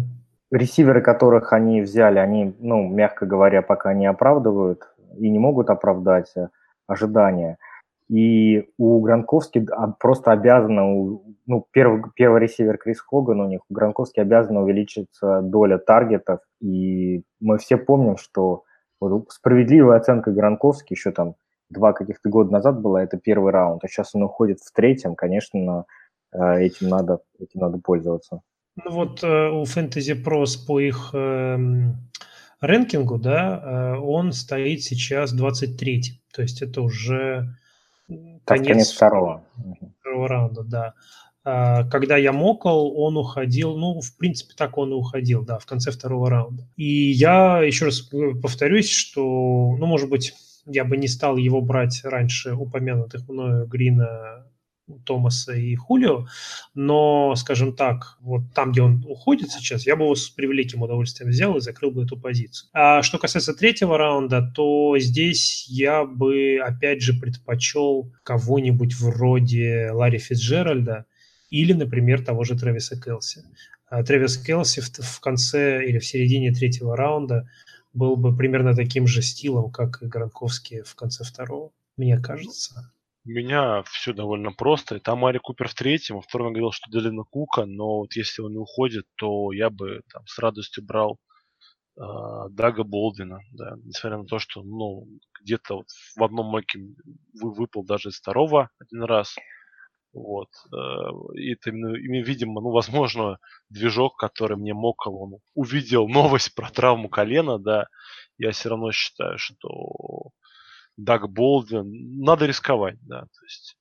Ресиверы, которых они взяли, они, ну, мягко говоря, пока не оправдывают и не могут оправдать э, ожидания. И у Гранковски просто обязано, ну, первый, первый ресивер Крис Хоган у них, у Гранковски обязана увеличиться доля таргетов. И мы все помним, что вот справедливая оценка Гранковски еще там два каких-то года назад была, это первый раунд, а сейчас он уходит в третьем, конечно, э, этим надо, этим надо пользоваться. Ну вот э, у Fantasy Pros по их э, рэнкингу, да, э, он стоит сейчас 23 то есть это уже конец, конец второго. второго раунда, да. А, когда я мокал, он уходил, ну, в принципе, так он и уходил, да, в конце второго раунда. И я еще раз повторюсь, что, ну, может быть, я бы не стал его брать раньше упомянутых мною Грина, Томаса и Хулио, но, скажем так, вот там, где он уходит сейчас, я бы его с превеликим удовольствием взял и закрыл бы эту позицию. А что касается третьего раунда, то здесь я бы, опять же, предпочел кого-нибудь вроде Ларри Фитджеральда или, например, того же Трэвиса Келси. А Трэвис Келси в, конце или в середине третьего раунда был бы примерно таким же стилом, как и Гранковский в конце второго, мне кажется. У меня все довольно просто. Там Мари Купер в третьем, во втором говорил, что Делина Кука, но вот если он не уходит, то я бы там с радостью брал э, Дага Болдина, да, несмотря на то, что, ну, где-то вот в одном моке вы, выпал даже из второго один раз. Вот. Э, и это именно, видимо, ну, возможно, движок, который мне мокал, он увидел новость про травму колена, да, я все равно считаю, что Даг Болдвин, надо рисковать, да, то есть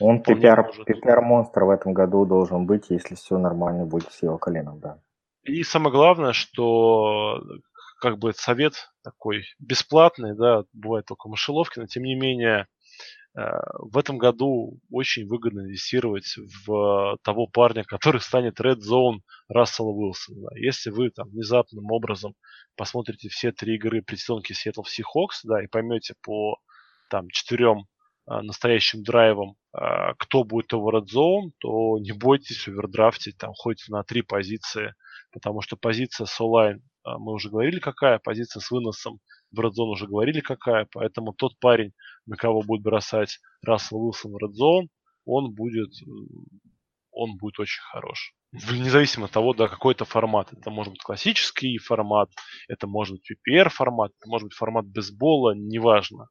он PPR-монстр в этом году должен быть, если все нормально будет с его коленом, да. И самое главное, что как бы совет такой бесплатный, да, бывает только в мышеловке, но тем не менее в этом году очень выгодно инвестировать в того парня, который станет Red Zone Рассела Уилсона. Если вы там внезапным образом посмотрите все три игры предсезонки Seattle Seahawks, да, и поймете по там четырем а, настоящим драйвом, а, кто будет его Red Zone, то не бойтесь овердрафтить там хоть на три позиции, потому что позиция с онлайн а, мы уже говорили какая, позиция с выносом в Red уже говорили какая, поэтому тот парень, на кого будет бросать Рассел Уилсон в Red он будет, он будет очень хорош независимо от того, да, какой это формат. Это может быть классический формат, это может быть PPR формат, это может быть формат бейсбола, неважно.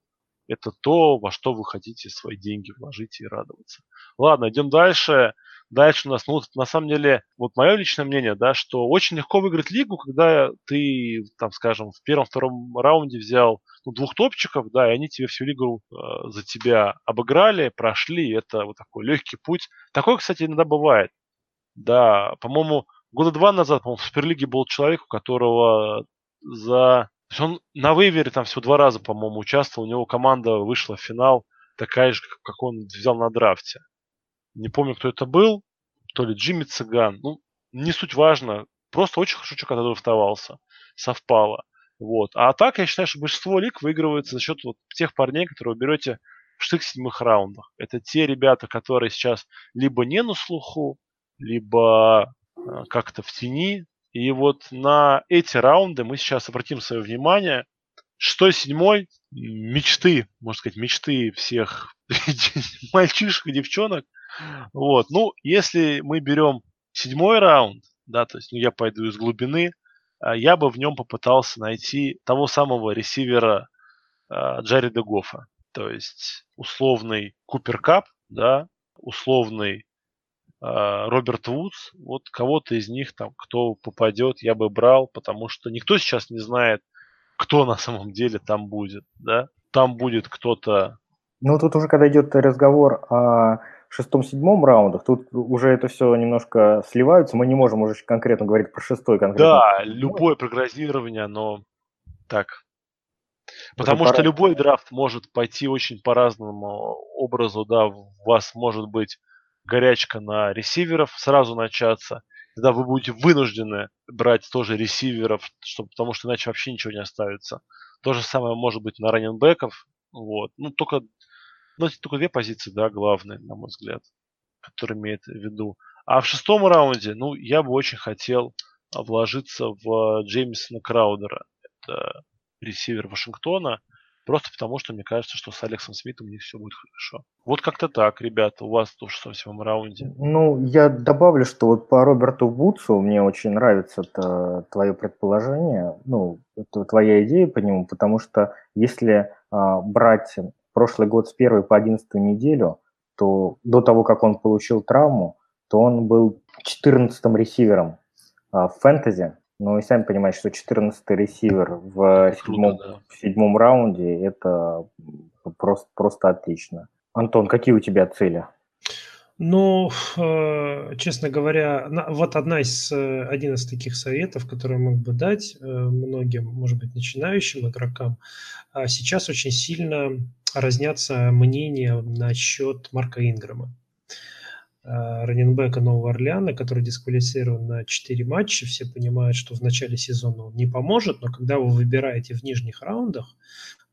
Это то, во что вы хотите свои деньги вложить и радоваться. Ладно, идем дальше. Дальше у нас, ну, на самом деле, вот мое личное мнение, да, что очень легко выиграть лигу, когда ты, там, скажем, в первом-втором раунде взял ну, двух топчиков, да, и они тебе всю лигу э, за тебя обыграли, прошли, это вот такой легкий путь. Такое, кстати, иногда бывает. Да, по-моему, года два назад, по-моему, в Суперлиге был человек, у которого за... Он на вейвере там всего два раза, по-моему, участвовал. У него команда вышла в финал такая же, как он взял на драфте. Не помню, кто это был. То ли Джимми Цыган. Ну, не суть важно. Просто очень хорошо человек драфтовался. Совпало. Вот. А так, я считаю, что большинство лиг выигрывается за счет вот тех парней, которые вы берете в шестых седьмых раундах. Это те ребята, которые сейчас либо не на слуху, либо а, как-то в тени. И вот на эти раунды мы сейчас обратим свое внимание. Шестой, седьмой – мечты, можно сказать, мечты всех мальчишек и девчонок. Вот. Ну, если мы берем седьмой раунд, да, то есть ну, я пойду из глубины, а, я бы в нем попытался найти того самого ресивера uh, Джареда Гофа. То есть условный Купер Кап, да, условный а, Роберт Вудс, вот кого-то из них там, кто попадет, я бы брал, потому что никто сейчас не знает, кто на самом деле там будет, да? Там будет кто-то... Ну, тут уже, когда идет разговор о шестом-седьмом раундах, тут уже это все немножко сливаются, мы не можем уже конкретно говорить про шестой конкретно. Да, любое прогнозирование, оно так. Потому уже что пора... любой драфт может пойти очень по-разному образу, да, у вас может быть горячка на ресиверов сразу начаться, тогда вы будете вынуждены брать тоже ресиверов, чтобы, потому что иначе вообще ничего не оставится. То же самое может быть на раненбеков. Вот. Ну, только, ну, только две позиции, да, главные, на мой взгляд, которые имеет в виду. А в шестом раунде, ну, я бы очень хотел вложиться в Джеймсона Краудера. Это ресивер Вашингтона. Просто потому, что мне кажется, что с Алексом Смитом у них все будет хорошо. Вот как-то так, ребята, у вас в шестом раунде. Ну, я добавлю, что вот по Роберту Бутсу мне очень нравится это твое предположение, ну, это твоя идея по нему, потому что если а, брать прошлый год с первой по одиннадцатую неделю, то до того, как он получил травму, то он был 14-м ресивером а, в фэнтези, ну и сами понимаете, что 14-й ресивер в, седьмом, да. в седьмом раунде это просто, просто отлично. Антон, какие у тебя цели? Ну, э, честно говоря, вот одна из, э, один из таких советов, который я мог бы дать э, многим, может быть, начинающим игрокам, а сейчас очень сильно разнятся мнения насчет Марка Инграма. раненбека Нового Орлеана, который дисквалифицирован на 4 матча. Все понимают, что в начале сезона он не поможет, но когда вы выбираете в нижних раундах,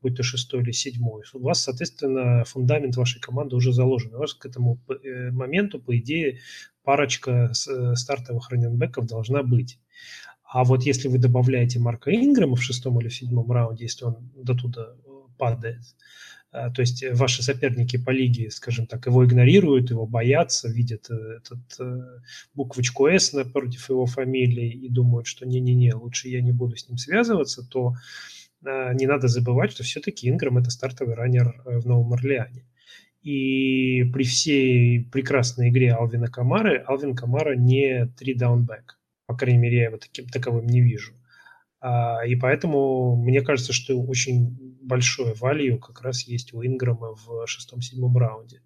будь то шестой или седьмой, у вас, соответственно, фундамент вашей команды уже заложен. У вас к этому э, моменту, по идее, парочка э, стартовых раненбеков должна быть. А вот если вы добавляете Марка Ингрэма в шестом или в седьмом раунде, если он до туда э, падает, то есть ваши соперники по лиге, скажем так, его игнорируют, его боятся, видят этот буквочку «С» напротив его фамилии и думают, что не-не-не, лучше я не буду с ним связываться, то Э, не надо забывать, что все-таки Инграм – это стартовый раннер э, в Новом Орлеане. И при всей прекрасной игре Алвина Камары, Алвин Камара не три даунбэк. По крайней мере, я его таким таковым не вижу. А, и поэтому мне кажется, что очень большое value как раз есть у Инграма в шестом-седьмом раунде.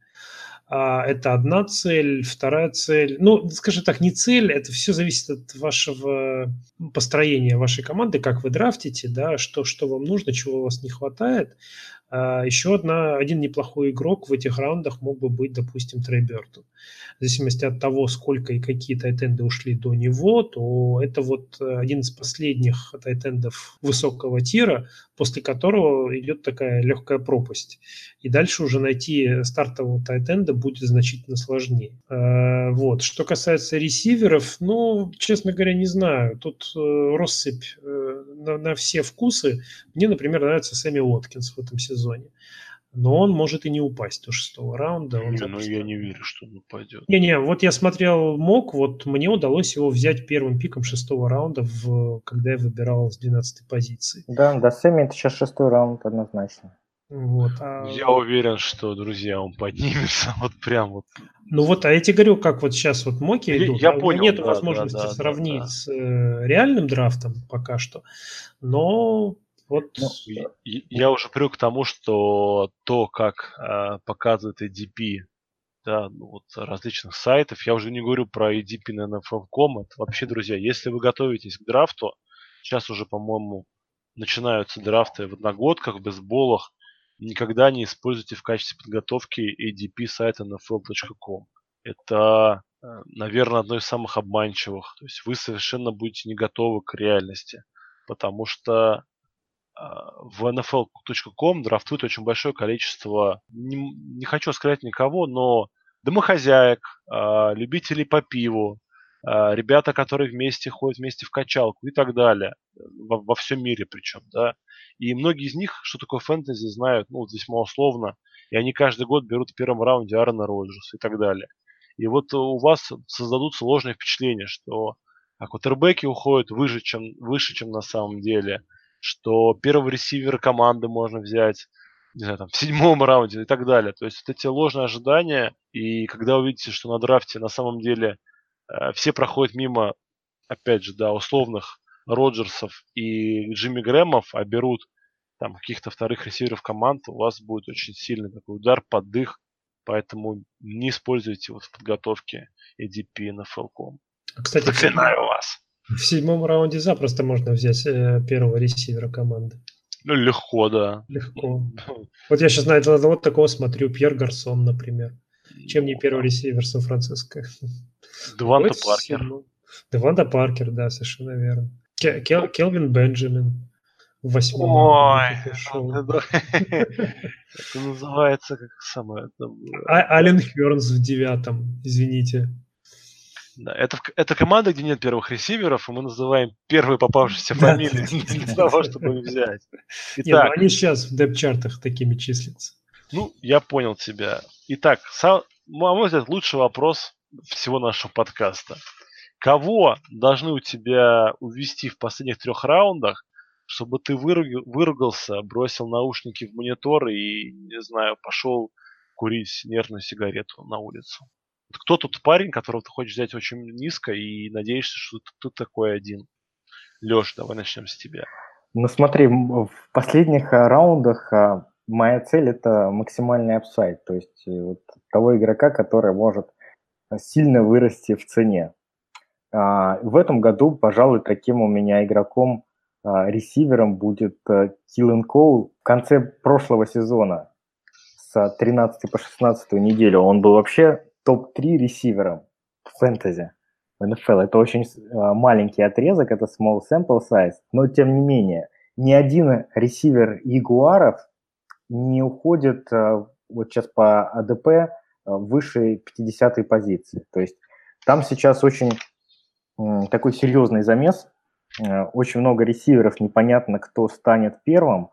А, это одна цель. Вторая цель, ну, скажем так, не цель, это все зависит от вашего построения вашей команды, как вы драфтите, да, что, что вам нужно, чего у вас не хватает. А, еще одна, один неплохой игрок в этих раундах мог бы быть, допустим, Трей Бертон. В зависимости от того, сколько и какие тайтенды ушли до него, то это вот один из последних тайтендов высокого тира, после которого идет такая легкая пропасть. И дальше уже найти стартового тайтенда будет значительно сложнее. А, вот. Что касается ресиверов, ну, честно говоря, не знаю. Тут э, россыпь э, на, на все вкусы. Мне, например, нравится Сэмми Уоткинс в этом сезоне. Но он может и не упасть до шестого раунда. Не, ну я не верю, что он упадет. Не-не, вот я смотрел МОК, вот мне удалось его взять первым пиком шестого раунда, в, когда я выбирал с 12 позиции. Да, да, Сэмми это сейчас шестой раунд однозначно. Вот, а... Я уверен, что, друзья, он поднимется вот прям вот. Ну вот, а я тебе говорю, как вот сейчас вот моки идут. Я, я понял. Нет да, возможности да, да, сравнить да, да. с э, реальным драфтом пока что, но вот... Ну, я уже привык к тому, что то, как э, показывает ADP да, ну, вот, различных сайтов, я уже не говорю про ADP на NFL.com, это вообще, друзья, если вы готовитесь к драфту, сейчас уже, по-моему, начинаются драфты в одногодках, в бейсболах, никогда не используйте в качестве подготовки ADP сайта NFL.com. Это, э, наверное, одно из самых обманчивых. То есть вы совершенно будете не готовы к реальности, потому что в nfl.com драфтует очень большое количество, не, не хочу сказать никого, но домохозяек, а, любителей по пиву, а, ребята, которые вместе ходят вместе в качалку и так далее, во, во всем мире причем, да. И многие из них, что такое фэнтези, знают, ну, вот весьма условно, и они каждый год берут в первом раунде Аарона Роджерса и так далее. И вот у вас создадут сложное впечатление, что а квотербеки уходят выше, чем, выше, чем на самом деле – что первого ресивера команды можно взять, не знаю, там, в седьмом раунде и так далее. То есть вот эти ложные ожидания, и когда увидите, что на драфте на самом деле э, все проходят мимо, опять же, да, условных Роджерсов и Джимми Грэмов, а берут там каких-то вторых ресиверов команд, у вас будет очень сильный такой удар под дых, поэтому не используйте вот в подготовке ADP на Falcom. Кстати, Заклинаю вас. В седьмом раунде запросто можно взять э, первого ресивера команды. Ну, легко, да. Легко. Вот я сейчас на этого вот такого смотрю, Пьер Гарсон, например. Чем не первый ресивер Сан-Франциско? Деванта Паркер. Деванта Паркер, да, совершенно верно. Кел, Келвин Бенджамин в восьмом. Ой, это называется как самое... А, Ален Хернс в девятом, извините. Да, это, это команда, где нет первых ресиверов, и мы называем первые попавшиеся фамилии для того, чтобы их взять. Итак, ну они сейчас в деп-чартах такими числятся. Ну, я понял тебя. Итак, сам, на мой взгляд, лучший вопрос всего нашего подкаста. Кого должны у тебя увести в последних трех раундах, чтобы ты выругался, бросил наушники в монитор и, не знаю, пошел курить нервную сигарету на улицу? Кто тут парень, которого ты хочешь взять очень низко и надеешься, что ты, такой один? Леш, давай начнем с тебя. Ну смотри, в последних а, раундах а, моя цель это максимальный апсайд, то есть э, вот того игрока, который может сильно вырасти в цене. А, в этом году, пожалуй, таким у меня игроком, ресивером будет Киллен Коул в конце прошлого сезона с 13 по 16 неделю. Он был вообще топ-3 ресивером в фэнтези в NFL. Это очень а, маленький отрезок, это small sample size, но тем не менее, ни один ресивер Ягуаров не уходит а, вот сейчас по АДП а, выше 50-й позиции. То есть там сейчас очень такой серьезный замес, очень много ресиверов, непонятно, кто станет первым.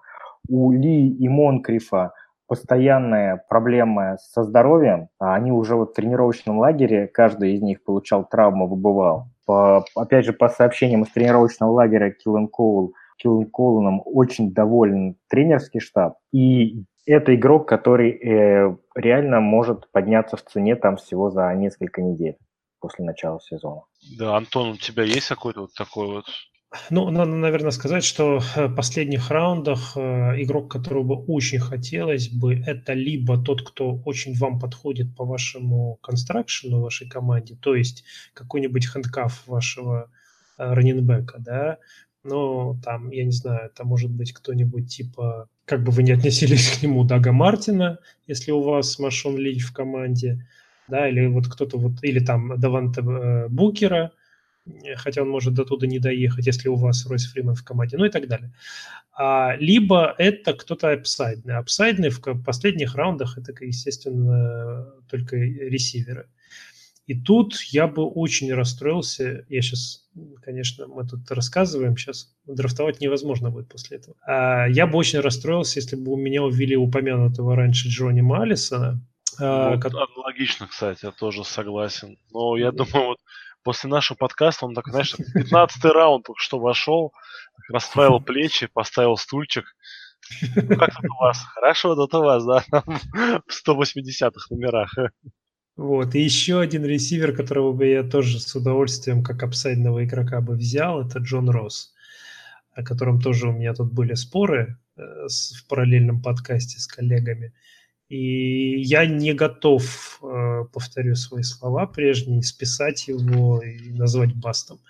У Ли и Монкрифа постоянная проблема со здоровьем. А они уже вот в тренировочном лагере, каждый из них получал травму, выбывал. По, опять же, по сообщениям из тренировочного лагеря Киллен Коул, Киллен Коуланом очень доволен тренерский штаб. И это игрок, который э, реально может подняться в цене там всего за несколько недель после начала сезона. Да, Антон, у тебя есть какой-то вот такой вот ну, надо, наверное, сказать, что в последних раундах э, игрок, которого бы очень хотелось бы, это либо тот, кто очень вам подходит по вашему констракшену, вашей команде, то есть какой-нибудь хендкаф вашего э, раненбека, да, ну, там, я не знаю, это может быть кто-нибудь типа, как бы вы ни отнеслись к нему, Дага Мартина, если у вас Машон Линч в команде, да, или вот кто-то вот, или там Даванта э, Букера, хотя он может до туда не доехать, если у вас Ройс Фриман в команде, ну и так далее. А, либо это кто-то апсайдный. Апсайдный в последних раундах это, естественно, только ресиверы. И тут я бы очень расстроился. Я сейчас, конечно, мы тут рассказываем, сейчас драфтовать невозможно будет после этого. А я бы очень расстроился, если бы у меня увели упомянутого раньше Джонни Маллисона. А, вот, как... Аналогично, кстати, я тоже согласен. Но я думаю, вот после нашего подкаста он так, знаешь, 15 раунд только что вошел, расправил плечи, поставил стульчик. Ну, как тут у вас? Хорошо, тут у вас, да, в 180-х номерах. Вот, и еще один ресивер, которого бы я тоже с удовольствием как апсайдного игрока бы взял, это Джон Росс, о котором тоже у меня тут были споры э, в параллельном подкасте с коллегами. И я не готов, э, повторю свои слова прежние, списать его и назвать бастом.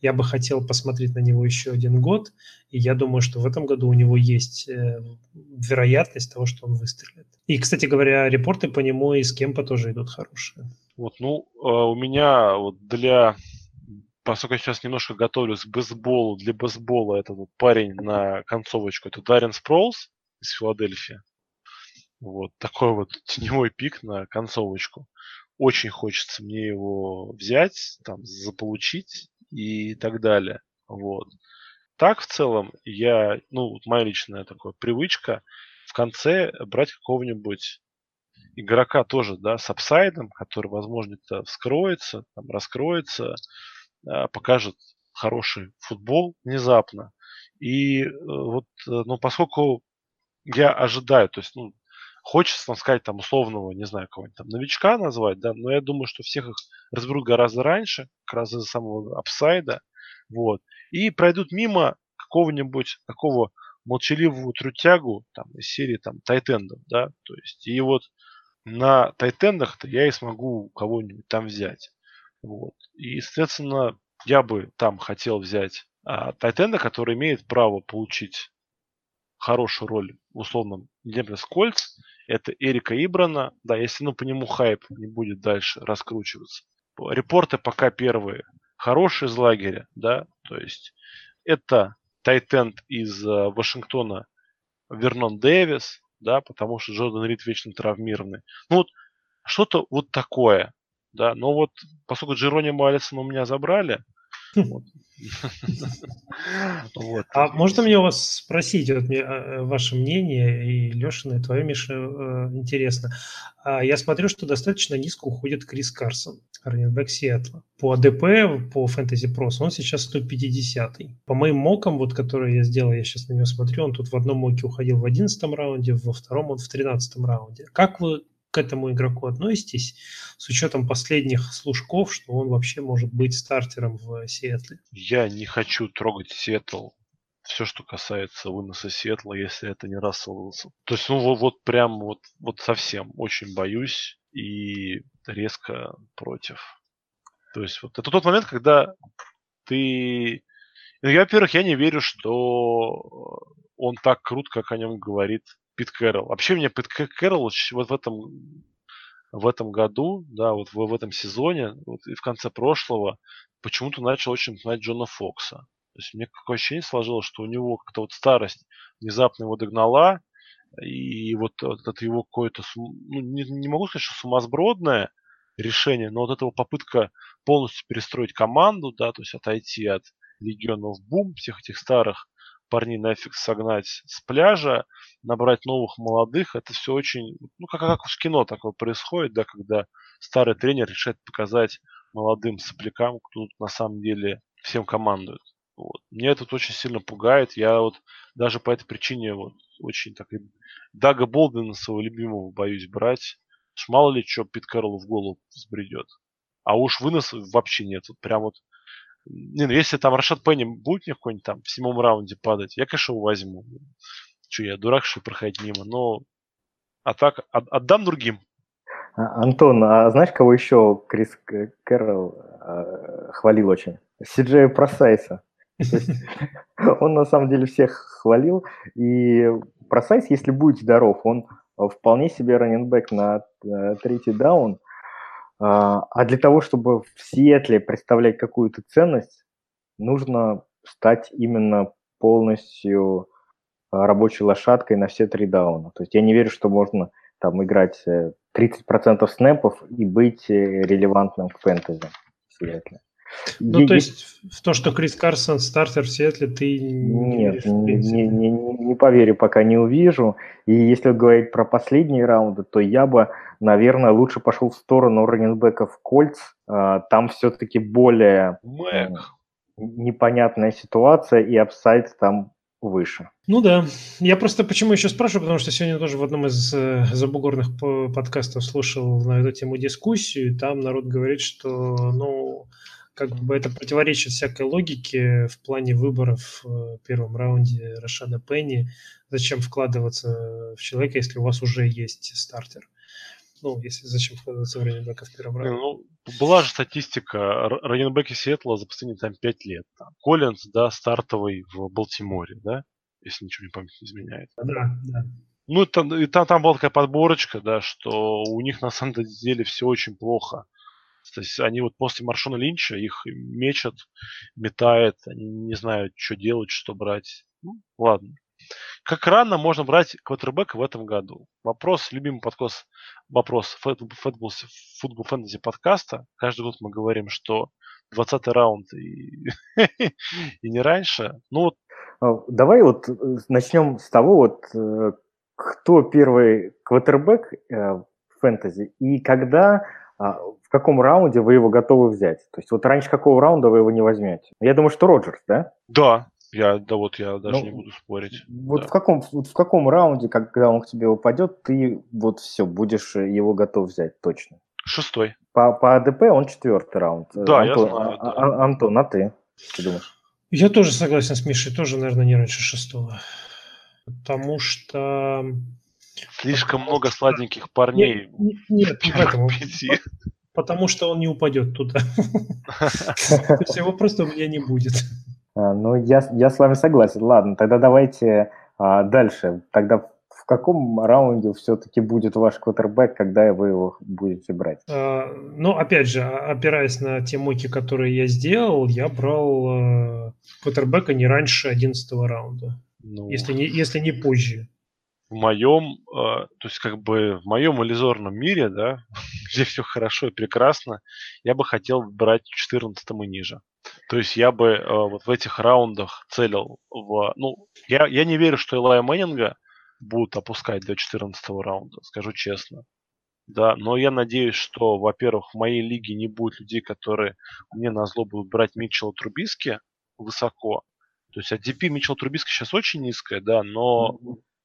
Я бы хотел посмотреть на него еще один год, и я думаю, что в этом году у него есть э, вероятность того, что он выстрелит. И, кстати говоря, репорты по нему и с кемпа тоже идут хорошие. Вот, ну, э, у меня вот для поскольку я сейчас немножко готовлюсь к бейсболу, для бейсбола этот вот парень на концовочку, это Даррен Спроулс из Филадельфии. Вот такой вот теневой пик на концовочку. Очень хочется мне его взять, там, заполучить и так далее. Вот. Так, в целом, я, ну, моя личная такая привычка в конце брать какого-нибудь игрока тоже, да, с апсайдом, который, возможно, это вскроется, там, раскроется, а, покажет хороший футбол внезапно. И э, вот, э, ну, поскольку я ожидаю, то есть, ну, Хочется там сказать там условного, не знаю, кого-нибудь там новичка назвать, да, но я думаю, что всех их разберут гораздо раньше, как раз из-за самого апсайда, вот, и пройдут мимо какого-нибудь такого молчаливого трутягу там из серии там тайтендов, да, то есть и вот на тайтендах-то я и смогу кого-нибудь там взять, вот, и, соответственно, я бы там хотел взять а, тайтенда, который имеет право получить хорошую роль в условном Индианаполис Кольц, это Эрика Ибрана. Да, если ну, по нему хайп не будет дальше раскручиваться. Репорты пока первые хорошие из лагеря, да, то есть это Тайтенд из э, Вашингтона Вернон Дэвис, да, потому что Джордан Рид вечно травмированный. Ну вот что-то вот такое, да, но вот поскольку Джерони Маллисона у меня забрали, вот. А можно мне у вас спросить вот, мне, э, ваше мнение, и Лешина, и твое, Миша, э, интересно. А я смотрю, что достаточно низко уходит Крис Карсон, раненбэк Сиэтла. По АДП, по Fantasy Pros, он сейчас 150 -й. По моим мокам, вот, которые я сделал, я сейчас на него смотрю, он тут в одном моке уходил в 11 раунде, во втором он в 13 раунде. Как вы к этому игроку относитесь, с учетом последних служков, что он вообще может быть стартером в Сиэтле? Я не хочу трогать Сиэтл. Все, что касается выноса Сиэтла, если это не Рассел Уилсон. То есть, ну вот, вот прям вот, вот совсем очень боюсь и резко против. То есть вот это тот момент, когда ты... Я, во-первых, я не верю, что он так крут, как о нем говорит Пит Кэрролл. Вообще мне Пит Кэрролл вот в этом в этом году, да, вот в, в этом сезоне, вот и в конце прошлого, почему-то начал очень напоминать Джона Фокса. То есть мне какое ощущение сложилось, что у него как-то вот старость внезапно его догнала, и вот, вот это его какое-то, ну, не, не могу сказать, что сумасбродное решение, но вот эта попытка полностью перестроить команду, да, то есть отойти от легионов бум, всех этих старых парней нафиг согнать с пляжа, набрать новых молодых, это все очень, ну, как, как в кино такое происходит, да, когда старый тренер решает показать молодым соплякам, кто тут на самом деле всем командует. Вот. Мне это очень сильно пугает. Я вот даже по этой причине вот очень так и Дага Болдена, своего любимого, боюсь брать. Уж мало ли что Пит Кэрролл в голову взбредет. А уж вынос вообще нет. Вот прям вот не, ну если там Рашад Пенни будет мне какой-нибудь там в седьмом раунде падать, я, конечно, его возьму. Че, я дурак, что проходить мимо, но а так от, отдам другим. А, Антон, а знаешь, кого еще Крис Кэрролл э, хвалил очень? Сиджея Просайса. Он на самом деле всех хвалил. И Просайс, если будет здоров, он вполне себе running back на третий даун. А, а для того, чтобы в Сиэтле представлять какую-то ценность, нужно стать именно полностью а, рабочей лошадкой на все три дауна. То есть я не верю, что можно там играть 30% э, снэпов и быть э, релевантным в фэнтези в Сиэтле. Ну, есть... то есть в то, что Крис Карсон стартер в Сиэтле, ты не Нет, не, не, не, не поверю, пока не увижу. И если говорить про последние раунды, то я бы, наверное, лучше пошел в сторону running back ов Colts. А, там все-таки более Мэг. непонятная ситуация, и upside там выше. Ну да. Я просто почему еще спрашиваю, потому что сегодня тоже в одном из э, забугорных подкастов слушал на эту тему дискуссию, и там народ говорит, что, ну, как бы это противоречит всякой логике в плане выборов в первом раунде Рашада Пенни. Зачем вкладываться в человека, если у вас уже есть стартер? Ну, если зачем вкладываться в раненбека в первом раунде? Ну, была же статистика раненбеки Сиэтла за последние там 5 лет. Коллинз, да, стартовый в Балтиморе, да, если ничего не память не изменяет. Да, да. Ну, там, и там, там была такая подборочка, да, что у них на самом деле все очень плохо то есть они вот после Маршона Линча их мечат, метает, они не знают, что делать, что брать. Ну, ладно. Как рано можно брать квотербека в этом году? Вопрос, любимый подкост, вопрос футбол, футбол фэнтези подкаста. Каждый год мы говорим, что 20 раунд и, и не раньше. Ну вот. А, давай вот э, начнем с того, вот э, кто первый квотербек э, в фэнтези и когда в каком раунде вы его готовы взять? То есть вот раньше какого раунда вы его не возьмете? Я думаю, что Роджерс, да? Да, я, да вот я даже ну, не буду спорить. Вот да. в, каком, вот в каком раунде, когда он к тебе упадет, ты вот все, будешь его готов взять точно? Шестой. По, по АДП он четвертый раунд. Да, Антон, я знаю. А, да. А, Антон, а ты? Что думаешь? Я тоже согласен с Мишей, тоже, наверное, не раньше шестого. Потому что Слишком много сладеньких парней. Нет, нет не поэтому. Потому что он не упадет туда. То есть его просто у меня не будет. А, ну, я, я с вами согласен. Ладно, тогда давайте а, дальше. Тогда в каком раунде все-таки будет ваш квотербек, когда вы его будете брать? А, ну, опять же, опираясь на те моки, которые я сделал, я брал а, квотербека не раньше 11 раунда. Ну... Если, не, если не позже в моем, э, то есть как бы в моем иллюзорном мире, да, где все хорошо и прекрасно, я бы хотел брать 14 и ниже. То есть я бы э, вот в этих раундах целил в... Ну, я, я не верю, что Элая Мэннинга будут опускать до 14 раунда, скажу честно. Да, но я надеюсь, что, во-первых, в моей лиге не будет людей, которые мне на зло будут брать Митчелла Трубиски высоко. То есть ADP Митчелла Трубиски сейчас очень низкая, да, но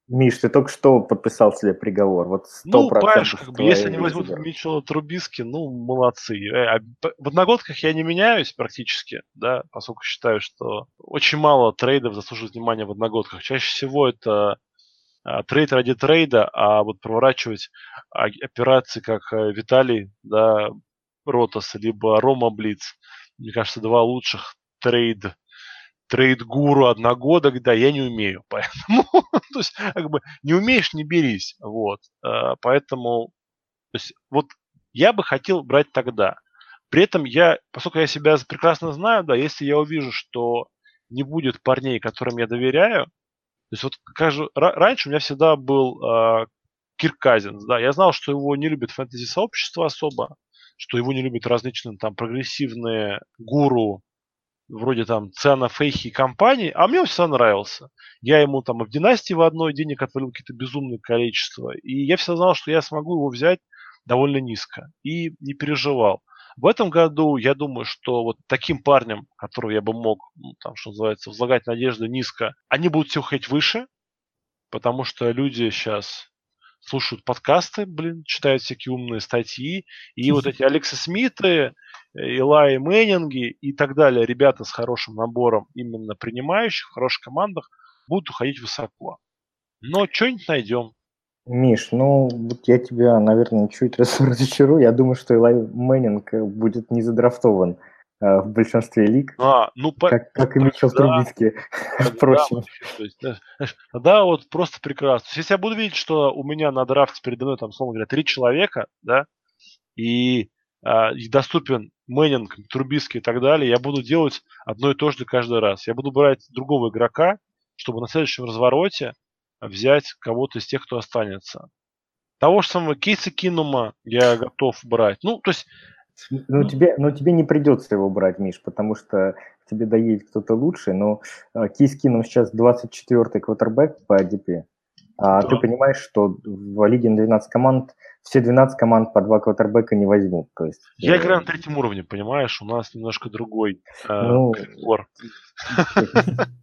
Миш, ты только что подписал себе приговор. Вот 100% ну, понимаешь, как бы, если они возьмут Митчелла Трубиски, ну, молодцы. Э, а в одногодках я не меняюсь практически, да, поскольку считаю, что очень мало trade ов заслуживает внимания в одногодках. Чаще всего это а, trade ради trade а, а вот проворачивать а, операции, как э, Виталий, да, Ротас, либо Рома Блиц, мне кажется, два лучших трейд трейд-гуру одногодок, да, я не умею, поэтому, то есть, как бы, не умеешь, не берись, вот, э, поэтому, то есть, вот я бы хотел брать тогда. При этом я, поскольку я себя прекрасно знаю, да, если я увижу, что не будет парней, которым я доверяю, то есть вот как же, раньше у меня всегда был э, Кирк Казинс, да, я знал, что его не любит фэнтези-сообщество особо, что его не любят различные там прогрессивные гуру, вроде там Цена, Фейхи компании, а мне он всегда нравился. Я ему там в династии в одной денег отвалил какие-то безумные количества, и я всегда знал, что я смогу его взять довольно низко, и не переживал. В этом году я думаю, что вот таким парнем, которого я бы мог, ну, там, что называется, возлагать надежды низко, они будут все хоть выше, потому что люди сейчас слушают подкасты, блин, читают всякие умные статьи, и вот эти Алекса Смиты, Илай Мэннинги и так далее, ребята с хорошим набором именно принимающих, в хороших командах, будут уходить высоко. Но что-нибудь найдем. Миш, ну вот я тебя, наверное, чуть раз разочарую. Я думаю, что Илай Мэннинг будет не задрафтован э, в большинстве лиг. А, ну, как, как и Митчелл да, Трубицкий, впрочем. Да, да, вот просто прекрасно. Если я буду видеть, что у меня на драфте передо мной, там, условно говоря, три человека, да, и, а, и доступен Мэннинг, Трубицкий и так далее, я буду делать одно и то же каждый раз. Я буду брать другого игрока, чтобы на следующем развороте взять кого-то из тех, кто останется. Того же самого Кейса Кинума я готов брать. Ну, то есть... Но, ну, тебе, но тебе не придется его брать, Миш, потому что тебе доедет кто-то лучше, но э, Кейс Кинум сейчас 24-й квотербек по ADP. А да. ты понимаешь, что в лиге на 12 команд все 12 команд по два квотербека не возьмут. То есть, Я э... играю на третьем уровне, понимаешь? У нас немножко другой э, ну,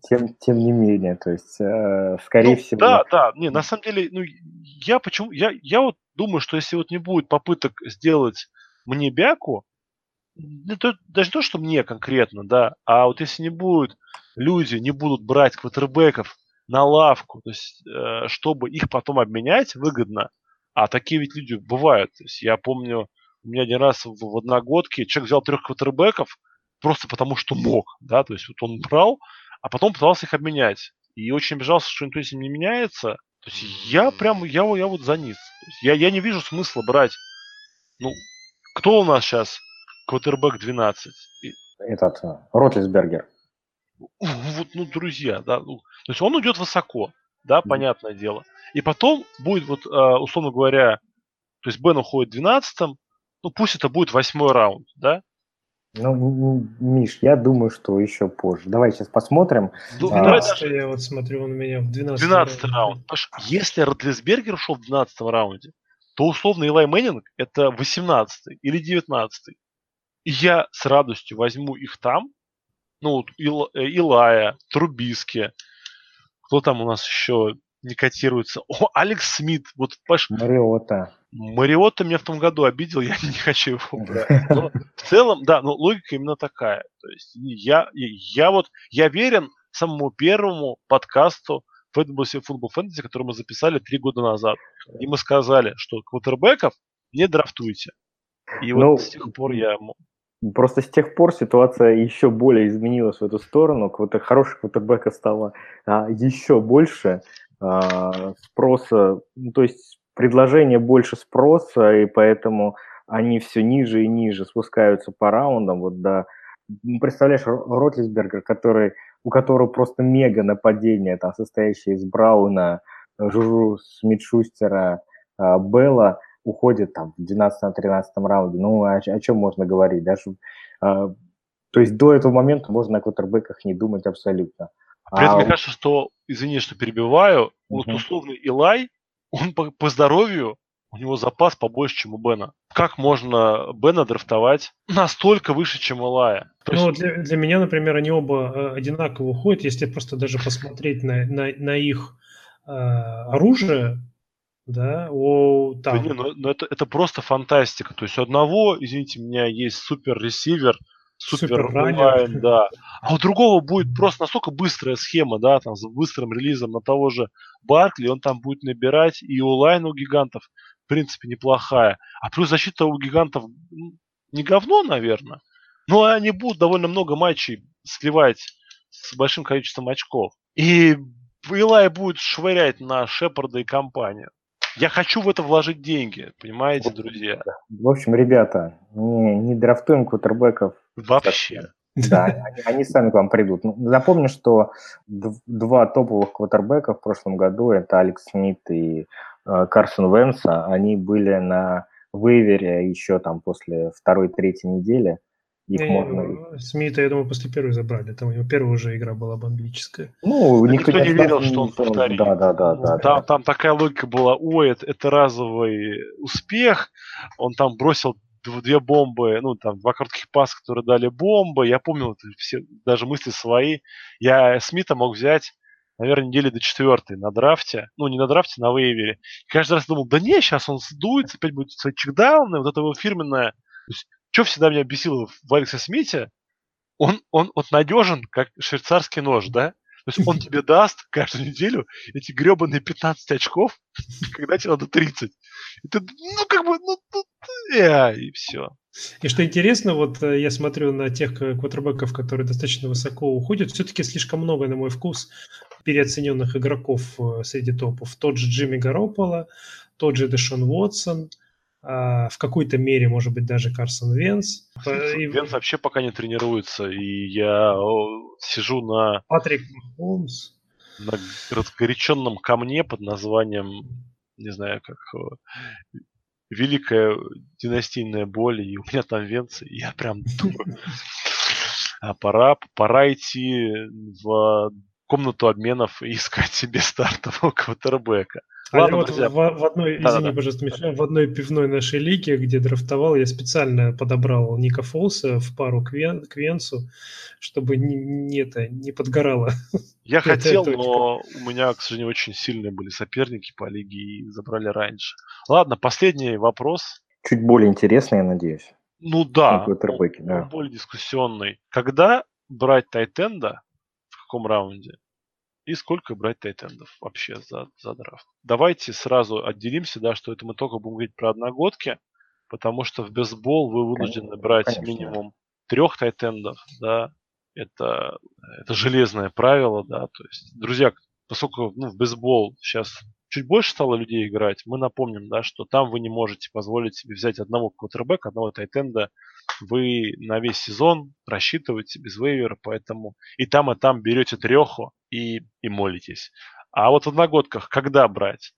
Тем, тем не менее, то есть, э, скорее ну, всего... Да, да, не, на самом деле, ну, я почему... Я, я вот думаю, что если вот не будет попыток сделать мне бяку, то, даже то, что мне конкретно, да, а вот если не будет, люди не будут брать квотербеков на лавку, то есть, э, чтобы их потом обменять выгодно, а такие ведь люди бывают. То есть я помню, у меня один раз в, одногодке человек взял трех квотербеков просто потому, что мог, да, то есть вот он брал, а потом пытался их обменять. И очень обижался, что этим не меняется. То есть я прям, я, я вот за низ. Я, я не вижу смысла брать, ну, кто у нас сейчас квотербек 12? Этот, э, Ротлисбергер. Вот, ну, друзья, да, ну, то есть он уйдет высоко, да, mm-hmm. понятное дело. И потом будет, вот, а, условно говоря, то есть Бен уходит 12 ну пусть это будет восьмой раунд, да? Ну, Миш, я думаю, что еще позже. Давай сейчас посмотрим. 12 а, я вот смотрю, он у меня в 12 12 раунд. раунд. Если Ротлисбергер ушел в 12 раунде, то условно Илай Мэннинг это 18 или 19 И я с радостью возьму их там. Ну, вот Ил, э, Илая, Трубиски. Кто там у нас еще? не котируется. О, Алекс Смит, вот понимаешь... Мариота. Мариота меня в том году обидел, я не хочу его брать. Но в целом, да, но логика именно такая. То есть я, я вот, я верен самому первому подкасту Football Fantasy, который мы записали три года назад. И мы сказали, что квотербеков не драфтуйте. И вот ну, с тех пор я Просто с тех пор ситуация еще более изменилась в эту сторону. Квотер, хороших квотербеков стало а, еще больше. А, спроса, ну, то есть предложение больше спроса, и поэтому они все ниже и ниже спускаются по раундам. Вот да, ну, представляешь, Ротлисбергер, который, у которого просто мега нападение, там, состоящее из Брауна, Жужу Смитшустера, а, Белла, уходит там в 12-13 раунде. Ну, о, о чем можно говорить? Даже, а, то есть до этого момента можно о квотербеках не думать абсолютно. При этом а, мне кажется, что, извини, что перебиваю, угу. вот условный Илай, он по, по здоровью, у него запас побольше, чем у Бена. Как можно Бена драфтовать настолько выше, чем Илая? То ну, есть... для, для меня, например, они оба э, одинаково уходят. Если просто даже посмотреть на, на, на их э, оружие, да, о, там. Да не, ну, ну это, это просто фантастика. То есть у одного, извините меня, есть супер ресивер, супер онлайн, да. А у другого будет просто настолько быстрая схема, да, там, с быстрым релизом на того же Баркли, он там будет набирать, и онлайн у гигантов, в принципе, неплохая. А плюс защита у гигантов не говно, наверное, но они будут довольно много матчей сливать с большим количеством очков. И Илай будет швырять на Шепарда и компанию. я хочу в это вложить деньги, понимаете, друзья? В общем, ребята, не, не драфтуем кутербеков. Вообще. Да, они, они сами к вам придут. Ну, напомню, что два топовых квотербека в прошлом году, это Алекс Смит и Карсон Венса, они были на вейвере еще там после второй-третьей недели. Их не, можно... Смита, я думаю, после первой забрали. Там у него первая уже игра была бомбическая. Ну, никто, никто не верил, что он повторит. Да, да, да. да, там, да. там такая логика была, ой, это, это разовый успех. Он там бросил две бомбы, ну, там, два коротких паса, которые дали бомбы. Я помню все, даже мысли свои. Я Смита мог взять, наверное, недели до четвертой на драфте. Ну, не на драфте, на вейвере. И каждый раз думал, да не, сейчас он сдуется, опять будет свои чекдауны, вот это его фирменное. То есть, что всегда меня бесило в Алексе Смите, он, он вот надежен, как швейцарский нож, да? То есть он тебе даст каждую неделю эти гребаные 15 очков, когда тебе надо 30. И ты, ну, как бы, ну, ну э, и все. И что интересно, вот э, я смотрю на тех квотербеков, которые достаточно высоко уходят, все-таки слишком много, на мой вкус, переоцененных игроков э, среди топов. Тот же Джимми Гаропола, тот же Дэшон Уотсон – а, в какой-то мере, может быть, даже Карсон Венс. Венс вообще пока не тренируется, и я сижу на... Патрик Холмс. На разгоряченном камне под названием, не знаю, как Великая династийная боль, и у меня там Венс, и я прям думаю, а пора, пора идти в комнату обменов и искать себе стартового квотербека. А Ладно, вот в, в одной, да, извини, да, пожалуйста, Миша, в одной пивной нашей лиге, где драфтовал, я специально подобрал Ника Фолса в пару к, Вен, к Венсу, чтобы не, не, это, не подгорало. Я хотел, но у меня, к сожалению, очень сильные были соперники по лиге и забрали раньше. Ладно, последний вопрос. Чуть более интересный, я надеюсь. Ну да, он, да. более дискуссионный. Когда брать Тайтенда, каком раунде? и сколько брать тайтендов вообще за, за драфт. Давайте сразу отделимся, да, что это мы только будем говорить про одногодки, потому что в бейсбол вы вынуждены брать Конечно. минимум трех тайтендов, да, это, это железное правило, да, то есть, друзья, поскольку ну, в бейсбол сейчас чуть больше стало людей играть, мы напомним, да, что там вы не можете позволить себе взять одного квотербека, одного тайтенда вы на весь сезон рассчитываете без вейвера, поэтому и там, и там берете треху и, и молитесь. А вот в одногодках когда брать?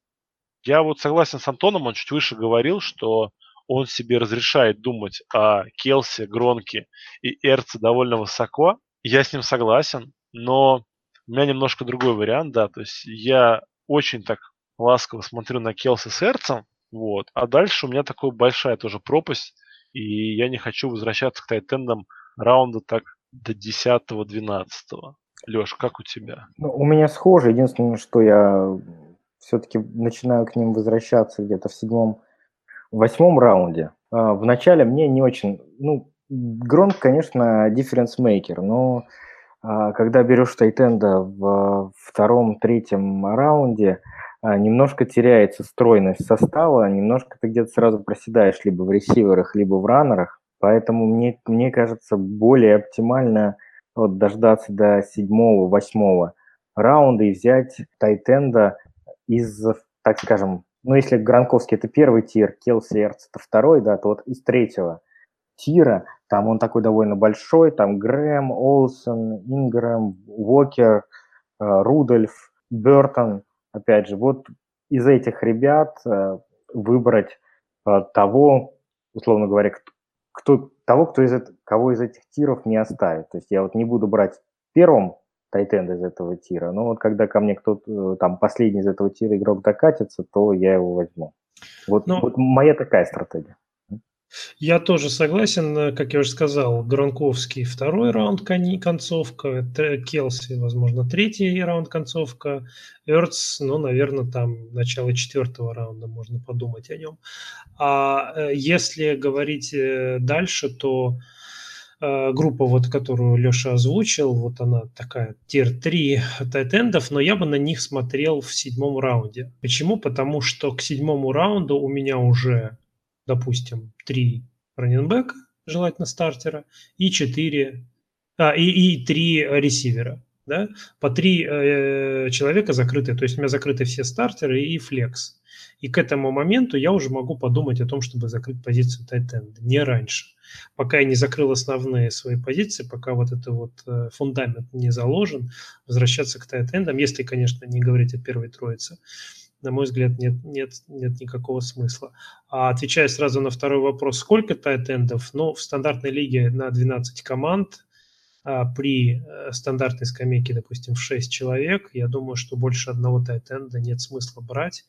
Я вот согласен с Антоном, он чуть выше говорил, что он себе разрешает думать о Келсе, Гронке и Эрце довольно высоко. Я с ним согласен, но у меня немножко другой вариант, да, то есть я очень так ласково смотрю на Келси с Эрцем, вот, а дальше у меня такая большая тоже пропасть и я не хочу возвращаться к тайтендам раунда так до 10-12. Леш, как у тебя? Ну, у меня схоже. Единственное, что я все-таки начинаю к ним возвращаться где-то в седьмом, восьмом раунде. А, вначале мне не очень... Ну, Гронк, конечно, дифференс-мейкер, но а, когда берешь тайтенда в втором, третьем раунде, немножко теряется стройность состава, немножко ты где-то сразу проседаешь либо в ресиверах, либо в раннерах. Поэтому мне, мне кажется, более оптимально вот, дождаться до седьмого, восьмого раунда и взять тайтенда из, так скажем, ну, если Гранковский это первый тир, Келси Эрц это второй, да, то вот из третьего тира, там он такой довольно большой, там Грэм, Олсен, Ингрэм, Уокер, э, Рудольф, Бертон, опять же, вот из этих ребят э, выбрать э, того, условно говоря, кто, того, кто из, кого из этих тиров не оставит. То есть я вот не буду брать первым тайтенд из этого тира, но вот когда ко мне кто-то, э, там, последний из этого тира игрок докатится, то я его возьму. Вот, но... вот моя такая стратегия. Я тоже согласен, э, как я уже сказал, Гранковский второй раунд концовка, Келси, возможно, третий раунд концовка, Эрц, ну, наверное, там начало четвертого раунда можно подумать о нем. А э, если говорить э, дальше, то группа, вот, которую Леша озвучил, вот она такая, тир-3 тайтендов, но я бы на них смотрел в седьмом раунде. Почему? Потому что к седьмому раунду у меня уже допустим, три раненбека, желательно стартера, и четыре, а, и, и три ресивера. Да? По три э, человека закрыты, то есть у меня закрыты все стартеры и флекс. И к этому моменту я уже могу подумать о том, чтобы закрыть позицию тайтенда, не раньше. Пока я не закрыл основные свои позиции, пока вот это вот э, фундамент не заложен, возвращаться к тайтендам, если, конечно, не говорить о первой троице, на мой взгляд, нет, нет, нет никакого смысла. А отвечая сразу на второй вопрос, сколько тайтендов? Ну, в стандартной лиге на 12 команд, а при э, стандартной скамейке, допустим, в 6 человек, я думаю, что больше одного тайтенда нет смысла брать,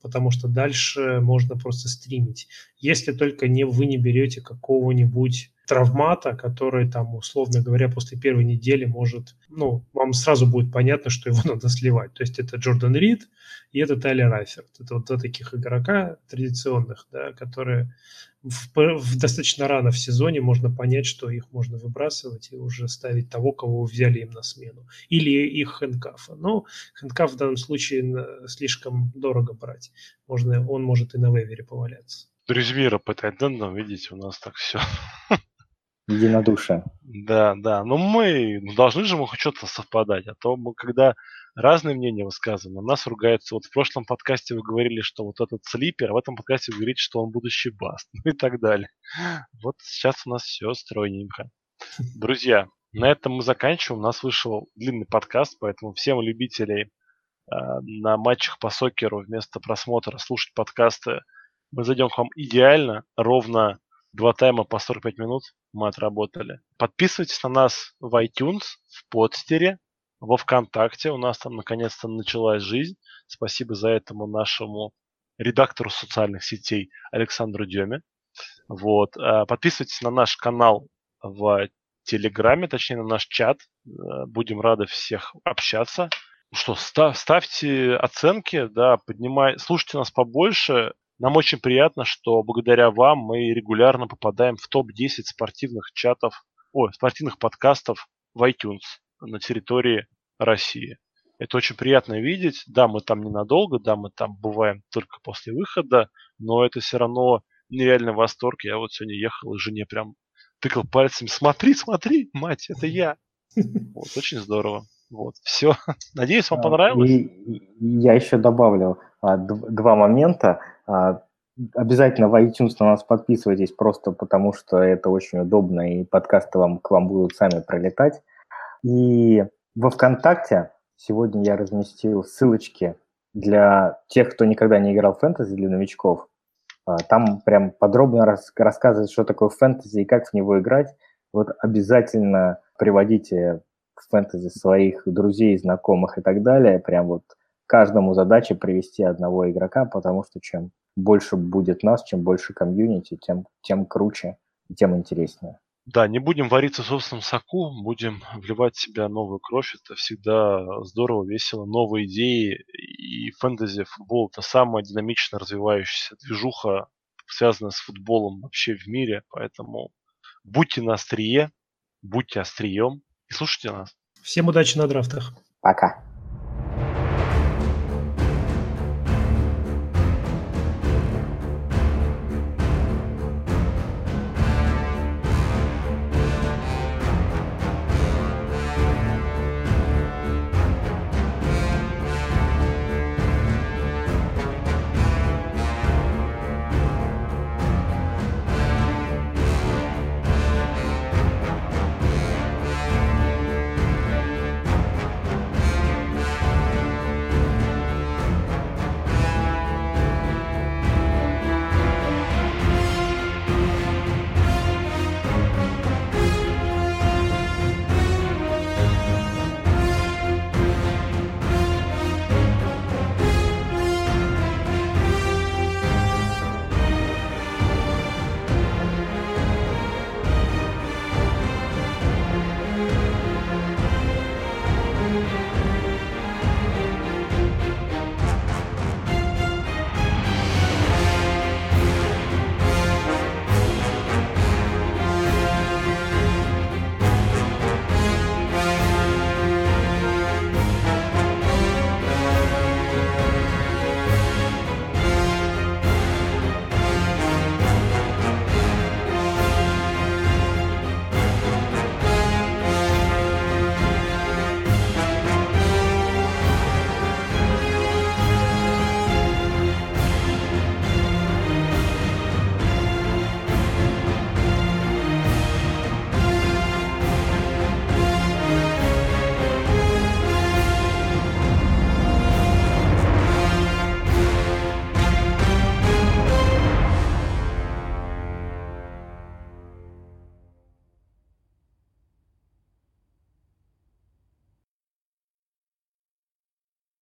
потому что дальше можно просто стримить. Если только не, вы не берете какого-нибудь травмата, который там, условно говоря, после первой недели может, ну, вам сразу будет понятно, что его надо сливать. То есть это Джордан Рид и это Тайлер Райферт. Это вот два таких игрока традиционных, да, которые в, в достаточно рано в сезоне можно понять, что их можно выбрасывать и уже ставить того, кого взяли им на смену. Или их хэнкафа. Но хэнкаф в данном случае слишком дорого брать. Можно, он может и на вейвере поваляться. Резюмира по тайдендам, видите, у нас так все. Единодушие. Да, да. Но мы ну, должны же мы хоть что-то совпадать. А то мы, когда разные мнения высказываем, нас ругаются. Вот в прошлом подкасте вы говорили, что вот этот слипер, а в этом подкасте вы говорите, что он будущий баст. Ну и так далее. Вот сейчас у нас все стройненько. Друзья, на этом мы заканчиваем. У нас вышел длинный подкаст, поэтому всем любителей э, на матчах по сокеру вместо просмотра слушать подкасты мы зайдем к вам идеально, ровно Два тайма по 45 минут мы отработали. Подписывайтесь на нас в iTunes, в подстере, во ВКонтакте. У нас там наконец-то началась жизнь. Спасибо за этому нашему редактору социальных сетей Александру Деме. Вот. А, подписывайтесь на наш канал в Телеграме, точнее на наш чат. Э, будем рады всех общаться. Ну что, став, ставьте оценки, да, поднимай, слушайте нас побольше, нам очень приятно, что благодаря вам мы регулярно попадаем в топ-10 спортивных чатов, ой, спортивных подкастов в iTunes на территории России. Это очень приятно видеть. Да, мы там ненадолго, да, мы там бываем только после выхода, но это все равно нереальный восторг. Я вот сегодня ехал и жене прям тыкал пальцами. Смотри, смотри, мать, это я. Вот, очень здорово. Вот, все. Надеюсь, вам а, понравилось. И, я еще добавлю а, два момента. А, обязательно в iTunes на нас подписывайтесь, просто потому что это очень удобно, и подкасты вам, к вам будут сами пролетать. И во ВКонтакте сегодня я разместил ссылочки для тех, кто никогда не играл в фэнтези, для новичков. Там прям подробно рас, рассказывает, что такое фэнтези и как в него играть. Вот обязательно приводите фэнтези своих друзей, знакомых и так далее. Прям вот каждому задача привести одного игрока, потому что чем больше будет нас, чем больше комьюнити, тем, тем круче тем интереснее. Да, не будем вариться в собственном соку, будем вливать в себя новую кровь. Это всегда здорово, весело, новые идеи. И фэнтези, футбол – это самая динамично развивающаяся движуха, связанная с футболом вообще в мире. Поэтому будьте на острие, будьте острием и слушайте нас. Всем удачи на драфтах. Пока.